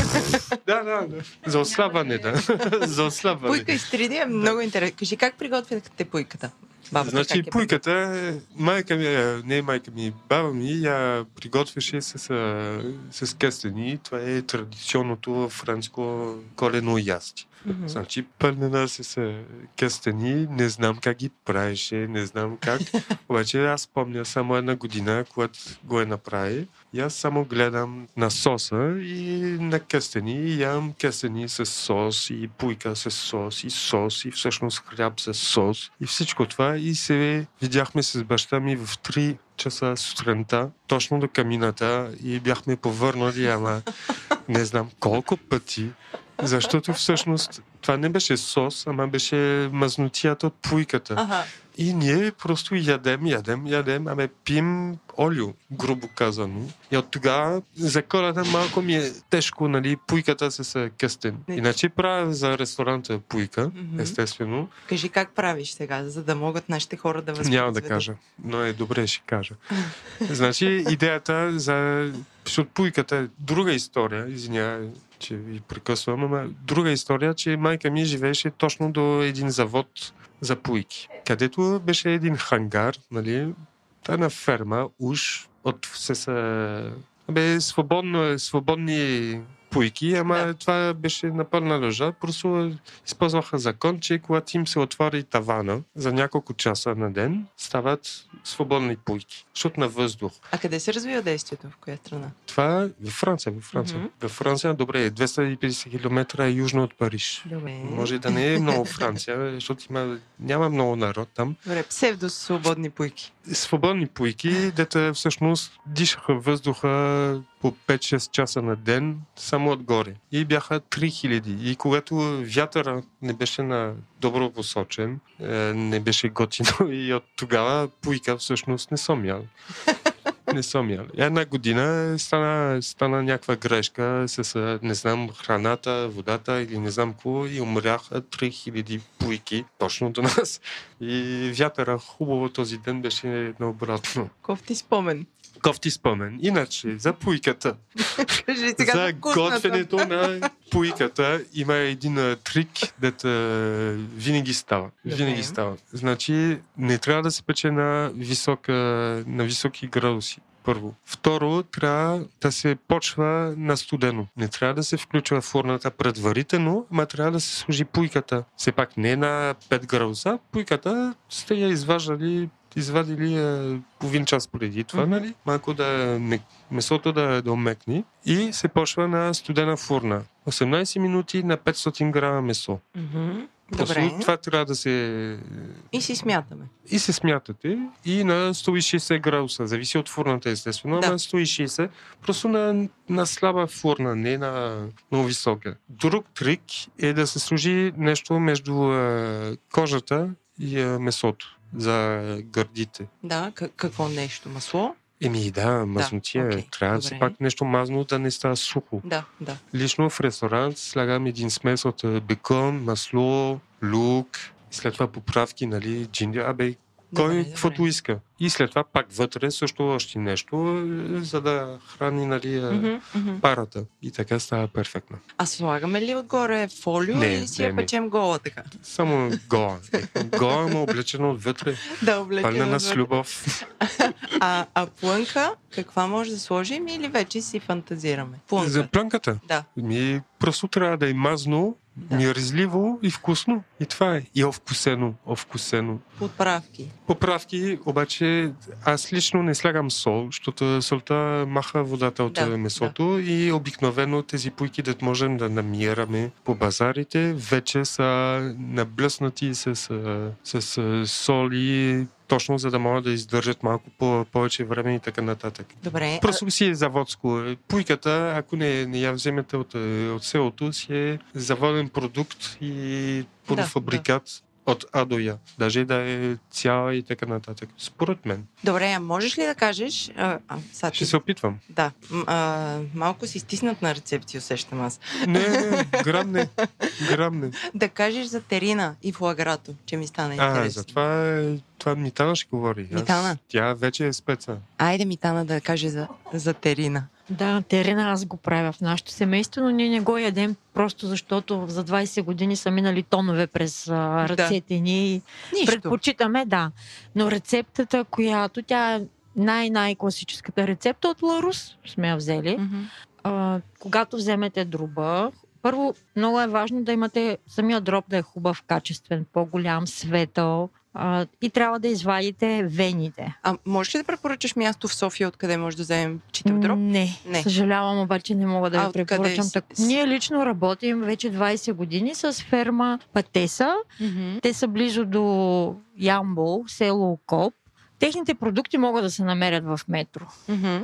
да, да, да. За ослабване, да. За ослабване. Пуйка и стриди е много интересно. Кажи как приготвяхте пуйката? Бабата, значи, я пуйката, е, майка ми, е, не майка ми, баба ми я приготвяше с, а, с кестени. Това е традиционното френско колено ястие. Мгм. Значи пълнена с а, кестени, не знам как ги правеше, не знам как. Обаче аз помня само една година, когато го е направи. И аз само гледам на соса и на кестени. И ям кестени с сос и пуйка с сос и сос и всъщност хляб с сос. И всичко това и се видяхме с баща ми в 3 часа сутринта, точно до камината и бяхме повърнали, ама не знам колко пъти, защото всъщност това не беше сос, ама беше мазнотията от пуйката. Ага. И ние просто ядем, ядем, ядем, аме пим олио, грубо казано. И от тогава за коледа малко ми е тежко, нали, пуйката с къстен. Не. Иначе правя за ресторанта пуйка, естествено. Кажи как правиш сега, за да могат нашите хора да възпроизведат. Няма да кажа, но е добре, ще кажа. значи идеята за... Защото пуйката е друга история, извинявай, че ви прекъсвам, ама друга история, че майка ми живееше точно до един завод за пуйки, където беше един хангар, нали, та на ферма, уж от се са... Бе, свободно, свободни пуйки, ама Да. това беше на пълна лъжа. Просто използваха закон, че когато им се отвори тавана за няколко часа на ден, стават свободни пуйки. Защото на въздух. А къде се развива действието? В коя страна? Това е във Франция. Във Франция. Мгм. Във Франция, добре, е 250 км е южно от Париж. Добре. Може да не е много Франция, защото има, няма много народ там. Добре, псевдосвободни пуйки. Свободни пуйки, дете всъщност дишаха въздуха по 5-6 часа на ден, само отгоре. И бяха 3000. И когато вятъра не беше на добро посочен, е, не беше готино и от тогава пуйка всъщност не съм ял. Не съм ял. Една година стана, стана някаква грешка с, а, не знам, храната, водата или не знам какво и умряха 3000 пуйки точно до нас. И вятъра хубаво този ден беше наобратно. Кофти спомен. Кофти спомен. Иначе, за пуйката. Кажи сега за готвенето на пуйката има един трик, дето винаги става. Винаги става. Значи, не трябва да се пече на, висока, на високи градуси. Първо. Второ, трябва да се почва на студено. Не трябва да се включва фурната предварително, ма трябва да се служи пуйката. Все пак не на 5 градуса. Пуйката сте я изваждали извадили е, половин час преди това, Мгм. нали? Малко да месото да, да омекне и се почва на студена фурна. 18 минути на 500 грама месо. Мгм. Просто Добре. това трябва да се... И си смятаме. И се смятате и на 160 градуса. Зависи от фурната, естествено. Да. На 160. Просто на, на слаба фурна, не на много висока. Друг трик е да се служи нещо между е, кожата и е, месото за гърдите. Да, к- какво нещо? Масло? Еми да, мазнотия. окей, Трябва добре. все пак нещо мазно да не става сухо. Да, да. Лично в ресторант слагам един смес от бекон, масло, лук, след това поправки, нали, джинджер. Абе, кой Добре, каквото добре. иска. И след това пак вътре също още нещо, е, за да храни, нали, мгм. парата. И така става перфектно. А слагаме ли отгоре фолио Не, или си не, я печем гола така? Само гола. Гола, ма облечено отвътре. Да, облечено. Пълнена с любов. А, а плънка, каква може да сложим или вече си фантазираме? Плънка. За плънката. Да. Ми просто трябва да е мазно, Да. миризливо и вкусно. И това е. И овкусено. Овкусено. Подправки. Поправки, обаче аз лично не слягам сол, защото солта маха водата от Да, да, месото и обикновено тези пуйки, да можем да намираме по базарите, вече са наблъснати с, с а, сол и точно за да могат да издържат малко по- повече време и така нататък. Добре. Просто си е заводско. Пуйката, ако не, не я вземете от, е, от селото, си е заводен продукт и полуфабрикат от А до Я. Даже да е цяла и така нататък. Според мен. А, добре, а можеш ли да кажеш... А, а, сега Ще ти- се опитвам. Да. А, малко си стиснат на рецепти, усещам аз. Не, не, грам не. Грам не. Да кажеш за терина и флаграто, че ми стана А, интересно. за това, е, това Митана ще говори. Аз- Митана? Тя вече е спеца. Айде Митана да каже за, за терина. Да, терена аз го правя в нашето семейство, но ние не го ядем просто защото за 20 години са минали тонове през а, ръцете ни. и Нищо. Предпочитаме, да. Но рецептата, която тя е най-най-класическата рецепта от Ларус, сме я взели. Мгм. А, когато вземете дроба, първо много е важно да имате самия дроб да е хубав, качествен, по-голям, светъл. А, и трябва да извадите вените. А можеш ли да препоръчаш място в София, откъде може да вземем читав дроб? Не, Не. съжалявам, обаче не мога да А ви препоръчам. с- Так... Ние лично работим вече 20 години с ферма Патеса. Мгм. Те са близо до Ямбол, село Окоп. Техните продукти могат да се намерят в метро. Мгм.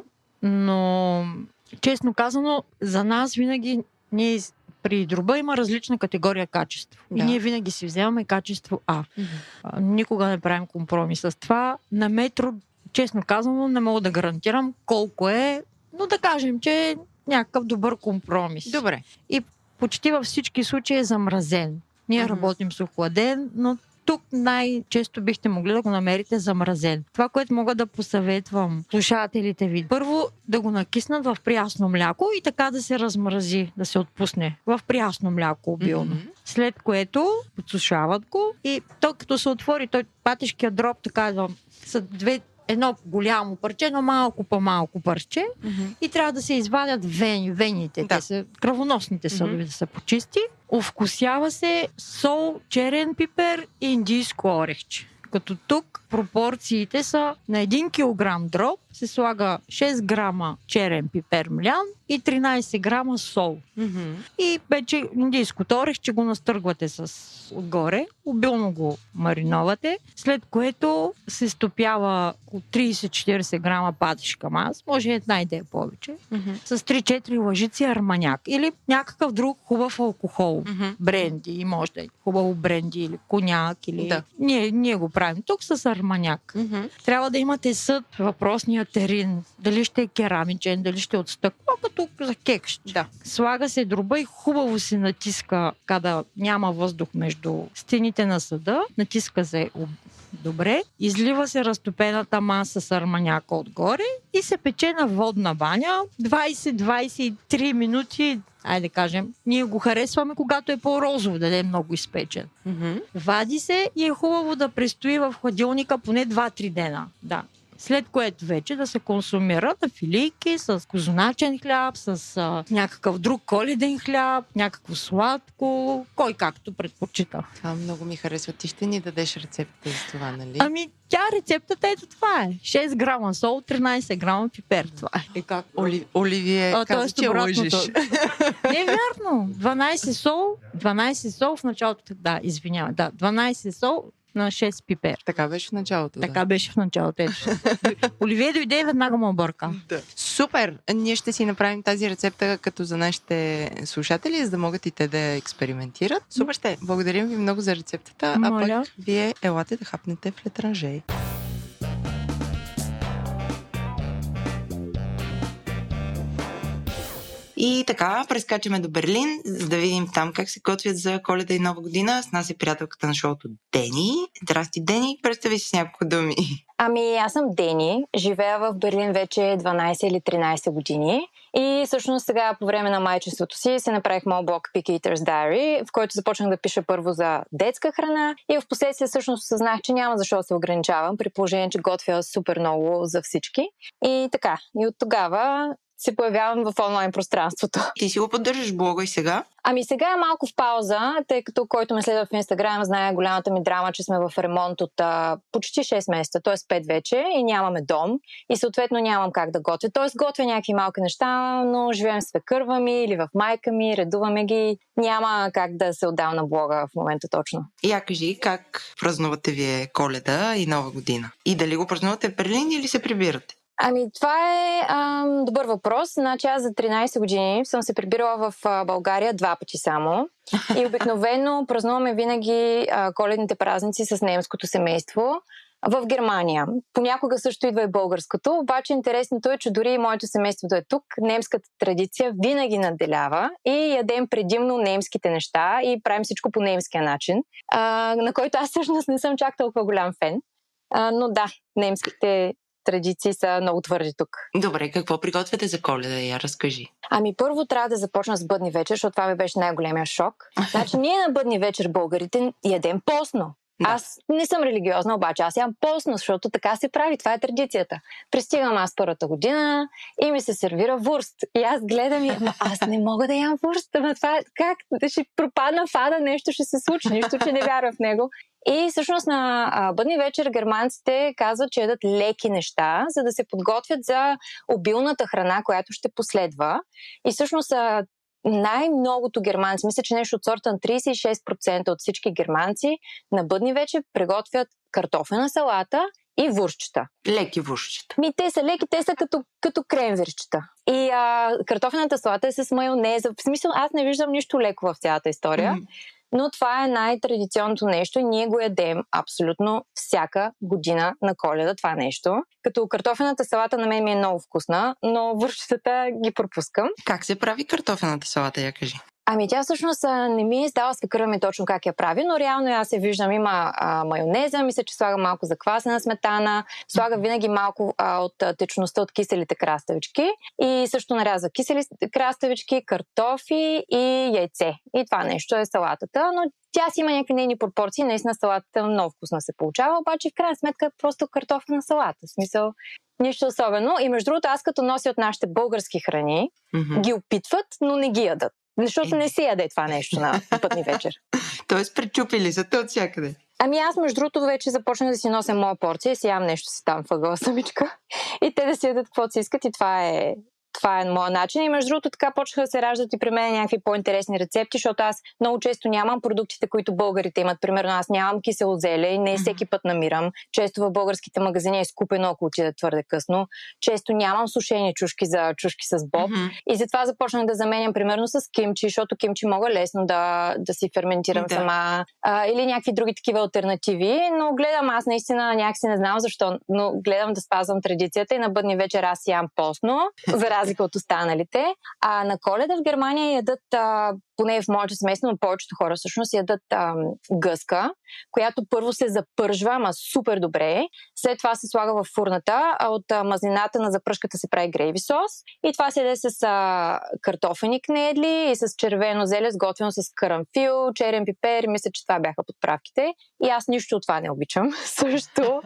Но, честно казано, за нас винаги ние при дроба има различна категория качество. Да. И ние винаги си вземаме качество А. А, Никога не правим компромис с това. На метро, честно казано, не мога да гарантирам колко е, но да кажем, че е някакъв добър компромис. Добре. Почти във всички случаи е замразен. Ние Мгм. работим с охладен, но тук най-често бихте могли да го намерите замразен. Това, което мога да посъветвам слушателите ви, първо да го накиснат в прясно мляко и така да се размрази, да се отпусне в прясно мляко обилно. Мгм. След което подсушават го и то като се отвори, той патишкият дроб, така да са две едно голямо парче, едно малко по-малко парче Мгм. и трябва да се извадят вени, вените. Да. Те са кръвоносните съдове Мгм. да се почисти. Овкусява се сол, черен пипер и индийско орехче. Като тук пропорциите са на 1 кг дроб се слага 6 грама черен пипер млян и 13 грама сол. Мгм. И вече индийското орехче го настъргвате с отгоре, обилно го мариновате, след което се стопява около 30-40 грама патишка мас, може една идея повече, Мгм. с 3-4 лъжици арманяк или някакъв друг хубав алкохол. Мгм. Бренди, може да е хубаво бренди или коняк. Или... Да. Ние, ние го правим тук с арманяк. Мгм. Трябва да имате съд, въпросния терин. Дали ще е керамичен, дали ще е от стъкло, като за кекш. Да. Слага се дроба и хубаво се натиска, kada няма въздух между стените на съда. Натиска се добре. Излива се разтопената маса с арманяка отгоре и се пече на водна баня 20-23 минути. Айде да кажем, ние го харесваме, когато е по-розов, да е много изпечен. Мгм. Вади се и е хубаво да престои в хладилника поне 2-3 дена. Да. След което вече да се консумира на филийки с козуначен хляб, с а, някакъв друг коледен хляб, някакво сладко, кой както предпочита. Това много ми харесва. Ти ще ни дадеш рецепта за това, нали? Ами, тя рецептата ето това е. 6 грама сол, 13 грама пипер. Това е. Е как? Оли... Оливие А, каза, че лъжеш. Не е вярно. 12 сол, 12 сол в началото. Да, извинявай. Да, 12 сол на 6 пипер. Така беше в началото. Така беше в началото. Ето. Оливие дойде и веднага му обърка. Да. Супер! Ние ще си направим тази рецепта като за нашите слушатели, за да могат и те да експериментират. Супер ще! Благодарим ви много за рецептата, а Моля. пък вие елате да хапнете в летранжей. И така, прескачаме до Берлин, за да видим там как се готвят за коледа и нова година. С нас е приятелката на шоуто Дени. Здрасти, Дени. Представи си с няколко думи. Ами, аз съм Дени, живея в Берлин вече 12 или 13 години и всъщност сега по време на майчеството си се направих моят блог Pick Eater's Diary, в който започнах да пиша първо за детска храна и в последствие всъщност съзнах, че няма защо да се ограничавам, при положение, че готвя супер много за всички. И така, и от тогава се появявам в онлайн пространството. Ти си го поддържаш блога и сега. Ами сега е малко в пауза, тъй като който ме следва в Инстаграм знае голямата ми драма, че сме в ремонт от а, почти 6 месеца, т.е. 5 вече и нямаме дом и съответно нямам как да готвя. Т.е. готвя някакви малки неща, но живеем с свекърва ми или в майка ми, редуваме ги. Няма как да се отдам на блога в момента точно. И я кажи как празнувате вие коледа и нова година. И дали го празнувате в Берлин или се прибирате? Ами, това е ам, добър въпрос. Значи аз за 13 години съм се прибирала в а, България два пъти само. И обикновено празнуваме винаги а, коледните празници с немското семейство в Германия. Понякога също идва и българското, обаче интересното е, че дори и моето семейство да е тук, немската традиция винаги наделява и ядем предимно немските неща и правим всичко по немския начин, а, на който аз всъщност не съм чак толкова голям фен. А, но да, немските традиции са много твърди тук. Добре, какво приготвяте за коледа? Я разкажи. Ами първо трябва да започна с бъдни вечер, защото това ми беше най-големия шок. Значи ние на бъдни вечер българите ядем постно. Да. Аз не съм религиозна, обаче аз ям постно, защото така се прави. Това е традицията. Пристигам аз първата година и ми се сервира вурст. И аз гледам и ама аз не мога да ям вурст. Ама това как? Да ще пропадна в ада, нещо ще се случи. Нищо, че не вярвам в него. И всъщност на а, бъдни вечер германците казват, че ядат леки неща, за да се подготвят за обилната храна, която ще последва. И всъщност а, най-многото германци, мисля, че нещо от сорта на 36% от всички германци на бъдни вече приготвят картофена салата и вурчета. Леки вурчета. Ми, те са леки, те са като, като кремвирчета. И а, картофената салата е с майонеза. В смисъл, аз не виждам нищо леко в цялата история. Mm-hmm. Но това е най-традиционното нещо и ние го ядем абсолютно всяка година на коледа това нещо. Като картофената салата на мен ми е много вкусна, но вършетата ги пропускам. Как се прави картофената салата, я кажи? Ами тя всъщност не ми е издала свекърва ми точно как я прави, но реално аз се виждам, има а, майонеза, мисля, че слага малко заквасена сметана, слага винаги малко а, от течността от киселите краставички и също нарязва кисели краставички, картофи и яйце. И това нещо е салатата, но тя си има някакви нейни пропорции, наистина салатата много вкусна се получава, обаче в крайна сметка е просто картофена салата. В смисъл, нищо особено. И между другото, аз като нося от нашите български храни, mm-hmm. ги опитват, но не ги ядат. Защото не си яде това нещо на пътни вечер. Тоест, пречупили са те от всякъде. Ами аз, между другото, вече започнах да си нося моя порция, си ям нещо си там въгъла самичка и те да си ядат каквото си искат и това е това е моят начин. И между другото, така почнаха да се раждат и при мен някакви по-интересни рецепти, защото аз много често нямам продуктите, които българите имат. Примерно, аз нямам кисело зеле и не всеки път намирам. Често в българските магазини е скупено, ако отида твърде късно. Често нямам сушени чушки за чушки с боб. Mm-hmm. И затова започнах да заменям примерно с кимчи, защото кимчи мога лесно да, да си ферментирам да. сама. А, или някакви други такива альтернативи. Но гледам аз наистина някакси не знам защо, но гледам да спазвам традицията и на бъдни вечер аз ям постно, за разлика от останалите. А на коледа в Германия ядат, а, поне в моето семейство, но повечето хора всъщност ядат а, гъска, която първо се запържва, ама супер добре. След това се слага в фурната, а от а, мазнината на запръшката се прави грейви сос. И това се яде с а, картофени кнедли и с червено зеле, сготвено с карамфил, черен пипер. Мисля, че това бяха подправките. И аз нищо от това не обичам. Също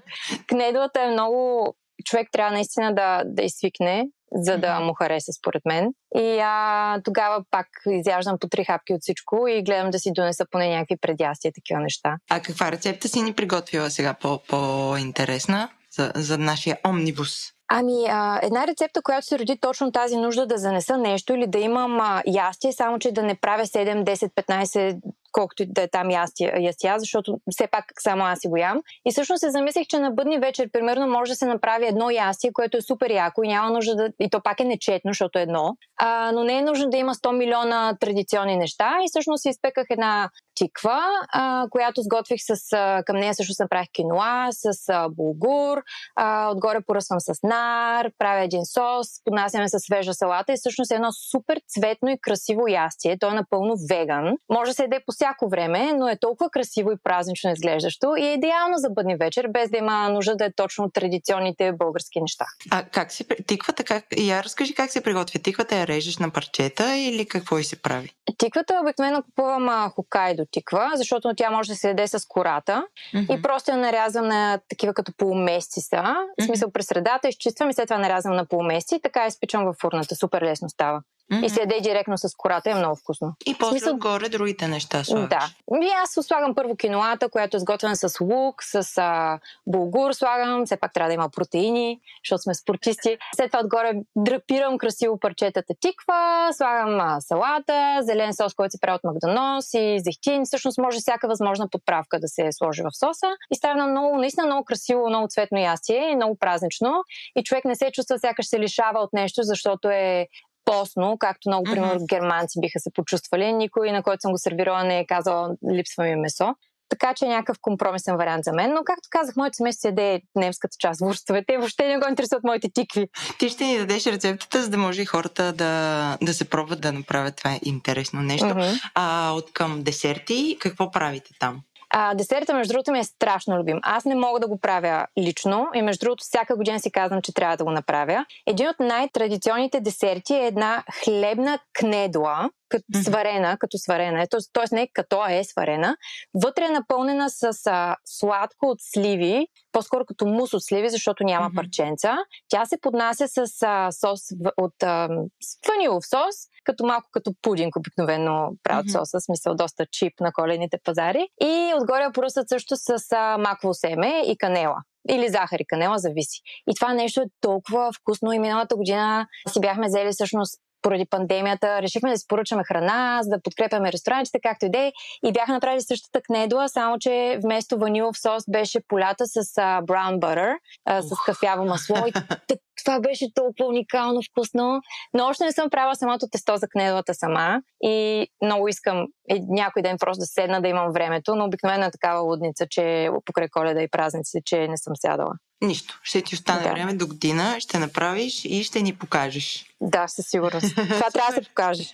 кнедлата е много човек трябва наистина да, да изсвикне за да му хареса, според мен. И а, тогава пак изяждам по три хапки от всичко и гледам да си донеса поне някакви предястия, такива неща. А каква рецепта си ни приготвила сега по- по-интересна за, за нашия омнибус? Ами, а, една рецепта, която се роди точно тази нужда да занеса нещо или да имам а, ястие, само че да не правя 7, 10, 15 колкото и да е там ястия, защото все пак само аз си го ям. И всъщност се замислих, че на бъдни вечер, примерно, може да се направи едно ястие, което е супер яко и няма нужда да... И то пак е нечетно, защото е едно. А, но не е нужно да има 100 милиона традиционни неща. И всъщност изпеках една тиква, а, която сготвих с... А, към нея също направих киноа с а, булгур. А, отгоре поръсвам с нар, правя един сос, поднасяме с свежа салата и всъщност е едно супер цветно и красиво ястие. То е напълно веган. Може да се яде по всяко време, но е толкова красиво и празнично изглеждащо и е идеално за бъдни вечер, без да има нужда да е точно традиционните български неща. А как си тиквата? Как... Я разкажи как се приготвя. Тиквата я режеш на парчета или какво и се прави? Тиквата обикновено купувам а, хокайдо тиква, защото тя може да се яде с кората mm-hmm. и просто я нарязвам на такива като полумесци са. В смисъл през средата изчиствам и след това нарязвам на полумесци и така изпичам във фурната. Супер лесно става. Mm-hmm. И се яде директно с кората, е много вкусно. И после Смисъл... отгоре другите неща слагаш. Да. И аз слагам първо киноата, която е сготвена с лук, с а, булгур слагам, все пак трябва да има протеини, защото сме спортисти. След това отгоре драпирам красиво парчетата тиква, слагам а, салата, зелен сос, който се прави от Макдонос и зехтин. Всъщност може всяка възможна подправка да се сложи в соса. И става много, наистина много красиво, много цветно ястие, много празнично. И човек не се чувства сякаш се лишава от нещо, защото е постно, както много, примерно, германци биха се почувствали. Никой, на който съм го сервирала, не е казал липсва ми месо. Така че е някакъв компромисен вариант за мен. Но, както казах, моето семейство яде немската част, вурстовете. Въобще не го интересуват моите тикви. Ти ще ни дадеш рецептата, за да може и хората да, да се пробват да направят това интересно нещо. Mm-hmm. А от към десерти, какво правите там? А, десерта, между другото, ми е страшно любим. Аз не мога да го правя лично и, между другото, всяка година си казвам, че трябва да го направя. Един от най-традиционните десерти е една хлебна кнедла, като сварена, като сварена. Ето, тоест не като а е сварена. Вътре е напълнена с а, сладко от сливи, по-скоро като мус от сливи, защото няма Мгм. парченца. Тя се поднася с а, сос от а, с ванилов сос, като малко като пудинг обикновено правят Мгм. соса, смисъл доста чип на коледните пазари. И отгоре я поръсват също с а, маково семе и канела. Или захар и канела, зависи. И това нещо е толкова вкусно. И миналата година си бяхме взели всъщност поради пандемията, решихме да си поръчаме храна, за да подкрепяме ресторантите, както и да е. И бяха направили същата кнедла, само че вместо ванилов сос беше полята с butter, а, с кафяво масло. И това беше толкова уникално вкусно. Но още не съм правила самото тесто за кнедлата сама. И много искам някой ден просто да седна да имам времето, но обикновено е такава лудница, че покрай коледа и празници, че не съм сядала. Нищо. Ще ти остане Да. време до година, ще направиш и ще ни покажеш. Да, със сигурност. Това трябва да се покаже.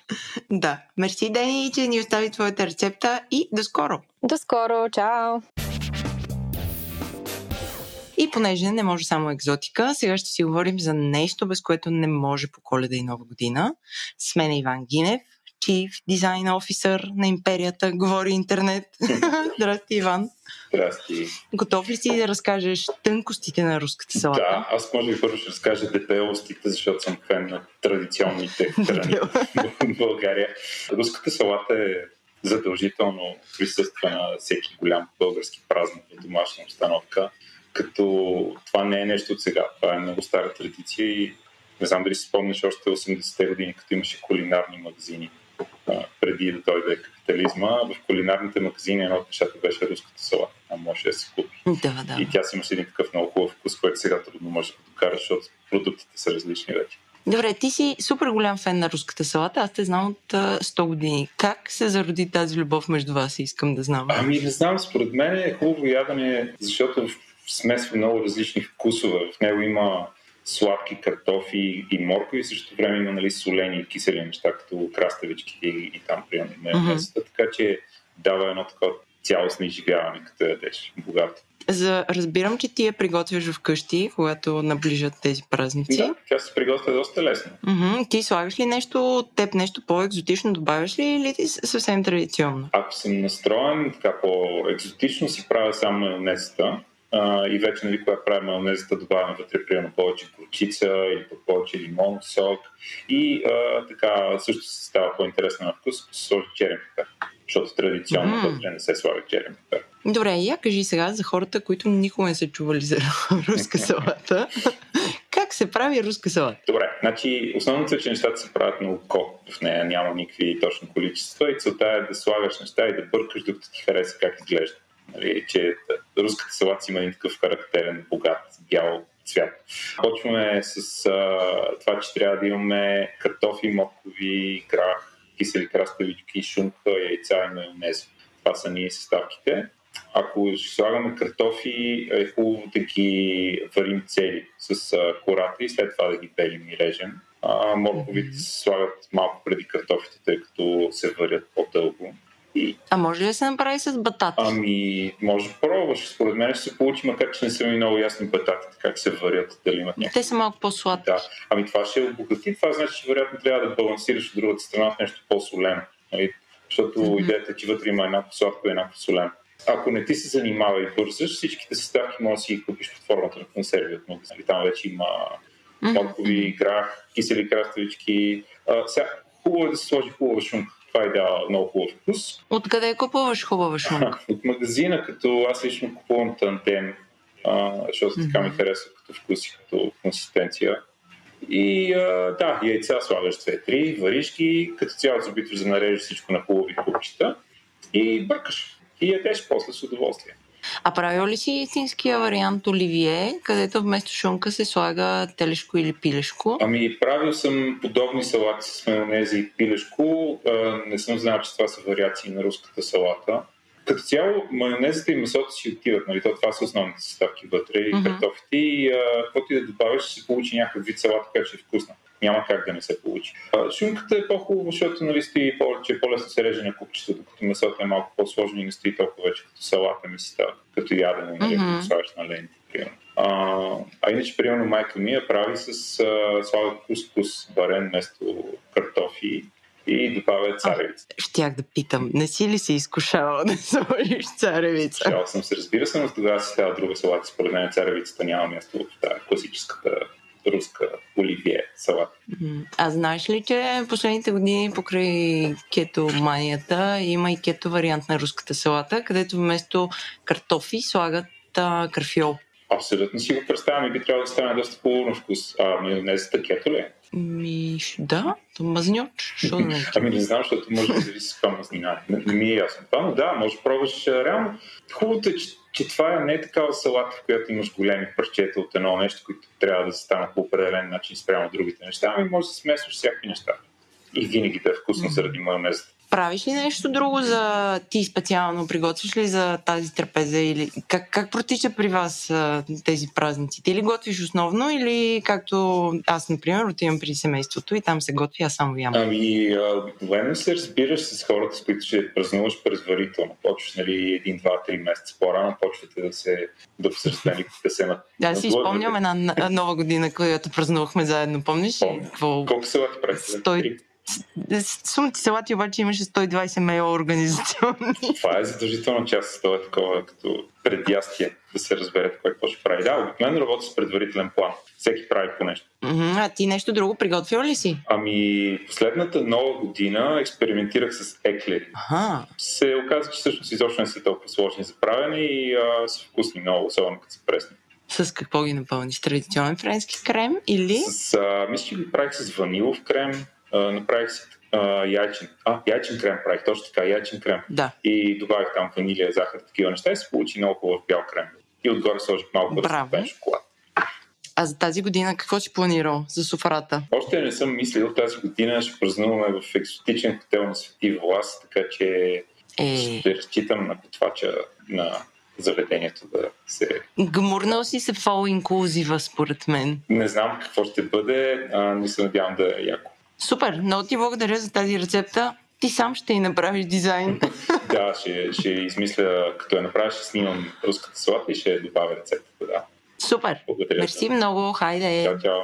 Да. Мерси, Дени, че ни остави твоята рецепта и до скоро! До скоро, чао! И понеже не може само екзотика, сега ще си говорим за нещо, без което не може по коледа и нова година. С мен е Иван Гинев, Chief Design Officer на империята Говори Интернет. Здрасти, Иван. Здрасти. Готов ли си да разкажеш тънкостите на руската салата? Да, аз може би първо ще разкажа дебелостите, защото съм фен на традиционните храни в България. Руската салата е задължително присъства на всеки голям български празник в домашна обстановка, като това не е нещо от сега. Това е много стара традиция и не знам дали си спомняш още 80-те години, като имаше кулинарни магазини а, преди да дойде капитализма. В кулинарните магазини едно от нещата беше руската салата. Там може да се купи. Да, да. И тя си имаше един такъв много хубав вкус, който сега трудно може да докараш, защото продуктите са различни вече. Добре, ти си супер голям фен на руската салата. Аз те знам от а, 100 години. Как се зароди тази любов между вас? Искам да знам. Ами не знам, според мен е хубаво ядене, защото смесва много различни вкусове. В него има сладки картофи и моркови, в същото време има нали, солени и кисели неща, като краставички и, и там примерно майонезата, mm-hmm. така че дава едно такова цялостно изживяване, като ядеш богато. За, разбирам, че ти я приготвяш вкъщи, когато наближат тези празници. Да, тя се приготвя доста лесно. Mm-hmm. Ти слагаш ли нещо от теб, нещо по-екзотично добавяш ли или ти съвсем традиционно? Ако съм настроен така по-екзотично, си правя само майонезата. Uh, и вече, нали, когато правим майонезата, добавяме вътре примерно повече горчица или повече лимон, сок. И uh, така също се става по-интересно на вкус, ако се сложи черен пипер. Защото традиционно mm. вътре не се слага черен пипер. Добре, я кажи сега за хората, които никога не са чували за руска салата. как се прави руска салата? Добре, значи основното е, че нещата се правят на око. В нея няма никакви точно количества и целта е да слагаш неща и да бъркаш, докато ти хареса как изглежда. Нали, че руската салата има един такъв характерен, богат, бял цвят. Почваме с а, това, че трябва да имаме картофи, моркови, крах, кисели краставички, шунка, яйца и майонез. Това са ние съставките. Ако ще слагаме картофи, е хубаво да ги варим цели с а, кората и след това да ги белим и режем. А, морковите се слагат малко преди картофите, тъй като се варят по-дълго. И... А може ли да се направи с батати? Ами, може да пробваш. Според мен ще се получи, макар че не са ми много ясни бататите, как се варят, дали имат някакви. Те са малко по-сладки. Да. Ами това ще обогати. Това значи, че вероятно трябва да балансираш от другата страна в нещо по-солено. Нали? Защото mm-hmm. идеята е, че вътре има еднакво сладко и еднакво солено. Ако не ти се занимава и бързаш, всичките съставки може да си ги купиш под формата на консерви от магазин. Там вече има моркови, грах, кисели краставички. А, сега, хубаво е да се сложи хубава шунка това е дава много хубав вкус. Откъде купуваш хубава шунка? От магазина, като аз лично купувам тантем, а, защото така ми харесва като вкус и като консистенция. И а, да, яйца слагаш 2-3, вариш ги, като цяло се опитваш да нарежеш всичко на хубави купчета и бъркаш. И ядеш после с удоволствие. А правил ли си истинския вариант Оливие, където вместо шунка се слага телешко или пилешко? Ами, правил съм подобни салати с майонеза и пилешко. Не съм знал, че това са вариации на руската салата. Като цяло, майонезата и месото си отиват, нали? Това са основните съставки вътре и mm-hmm. картофите. И каквото и да добавиш, ще се получи някакъв вид салата, която ще е вкусна. Няма как да не се получи. А, шунката е по-хубаво, защото нали, стои повече, е по-лесно се реже на купчета, докато месото е малко по-сложно и не стои толкова вече като салата ми става, като ядене, нали, mm-hmm. като слагаш на ленти. Примерно. А, а иначе, примерно, майка ми я прави с слага кускус варен вместо картофи и добавя царевица. Щях да питам, не си ли се изкушавал да сложиш царевица? Шал съм се, разбира се, но тогава си става друга салата. Според мен царевицата няма място в тази класическата руска оливие салат. М, А знаеш ли, че последните години покрай кето манията има и кето вариант на руската салата, където вместо картофи слагат а, карфиол. Абсолютно си го представям и би трябвало да стане доста хубаво на вкус. А майонезата кето ли е? Ми, да, мазняч. Що да не е? Ами не знам, защото може да зависи с каква мазнина. Не, не ми е ясно това, но да, може да пробваш реално. Хубавото е, че, че това е не такава салата, в която имаш големи парчета от едно нещо, които трябва да се станат по определен начин спрямо другите неща, ами може да смесваш всякакви неща. И винаги да е вкусно заради майонезата. Правиш ли нещо друго за ти специално? Приготвиш ли за тази трапеза? Или как, как протича при вас тези празници? Ти ли готвиш основно или както аз, например, отивам при семейството и там се готви, аз само ям? Ами, обикновено се разбираш с хората, с които ще празнуваш предварително. Почваш, нали, един, два, три месеца по-рано, почвате да се да всъщнете да се на... Да, си спомням една нова година, която празнувахме заедно, помниш? Помня. Какво... Колко се лет Сумните ти обаче имаше 120 мейла организационни. Това е задължителна част от това такова, като предястие, да се разбере кой какво ще прави. Да, обикновено работи с предварителен план. Всеки прави по нещо. А ти нещо друго приготвил ли си? Ами, последната нова година експериментирах с еклери. Ага. Се оказа, че всъщност изобщо не са толкова сложни за правене и а, са вкусни много, особено като са пресни. С какво ги напълниш? Традиционен френски крем или? С, а, мисля, че ги правих с ванилов крем, направих си а, яйчен. А, яйчен крем правих, точно така, яйчен крем. Да. И добавих там ванилия, захар, такива неща и се получи много хубав бял крем. И отгоре сложих малко разтопен шоколад. А за тази година какво си планирал за суфрата? Още не съм мислил, тази година ще празнуваме в екзотичен хотел на Свети Влас, така че Е, ще разчитам на готвача на заведението да се... гмурнал си се all inclusive, според мен. Не знам какво ще бъде, а, но се надявам да е яко. Супер, много ти благодаря за тази рецепта. Ти сам ще и направиш дизайн. Да, ще, ще измисля, като я направя, ще снимам руската салата и ще добавя рецептата, да. Супер. Благодаря. Мерси много, хайде. Чао, чао.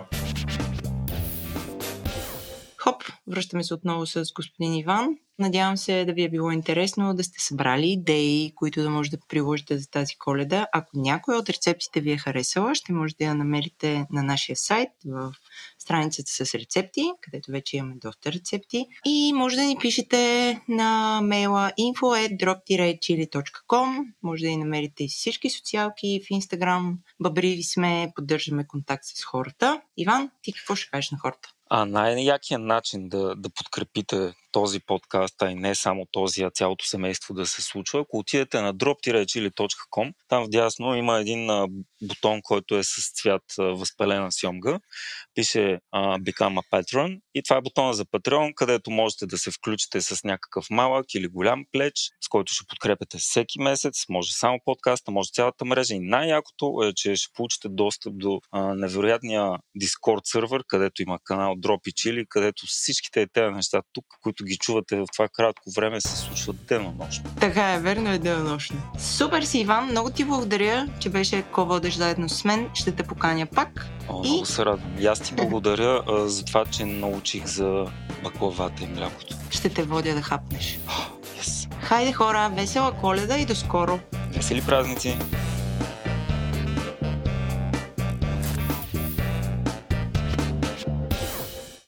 Хоп, връщаме се отново с господин Иван. Надявам се да ви е било интересно, да сте събрали идеи, които да може да приложите за тази коледа. Ако някой от рецептите ви е харесала, ще можете да я намерите на нашия сайт в страницата с рецепти, където вече имаме доста рецепти. И може да ни пишете на мейла info.drop-chili.com Може да ни намерите и всички социалки в Инстаграм. Бъбриви сме, поддържаме контакт с хората. Иван, ти какво ще кажеш на хората? А най-якият начин да, да подкрепите този подкаст, а и не само този, а цялото семейство да се случва, ако отидете на drop-chili.com, там вдясно има един бутон, който е с цвят възпалена сьомга. Пише Become a Patron. И това е бутона за Patreon, където можете да се включите с някакъв малък или голям плеч, с който ще подкрепяте всеки месец, може само подкаста, може цялата мрежа. И най-якото е, че ще получите достъп до а, невероятния Discord сервер, където има канал Drop и Chili, където всичките тези неща тук, които ги чувате в това кратко време, се случват денонощно. Така е, верно е денонощно. Супер си, Иван. Много ти благодаря, че беше ко-водещ заедно с мен. Ще те поканя пак. О, много се радвам. И аз ти благодаря а, за това, че научих за баклавата и млякото. Ще те водя да хапнеш. Yes. Хайде хора, весела коледа и до скоро! Весели празници!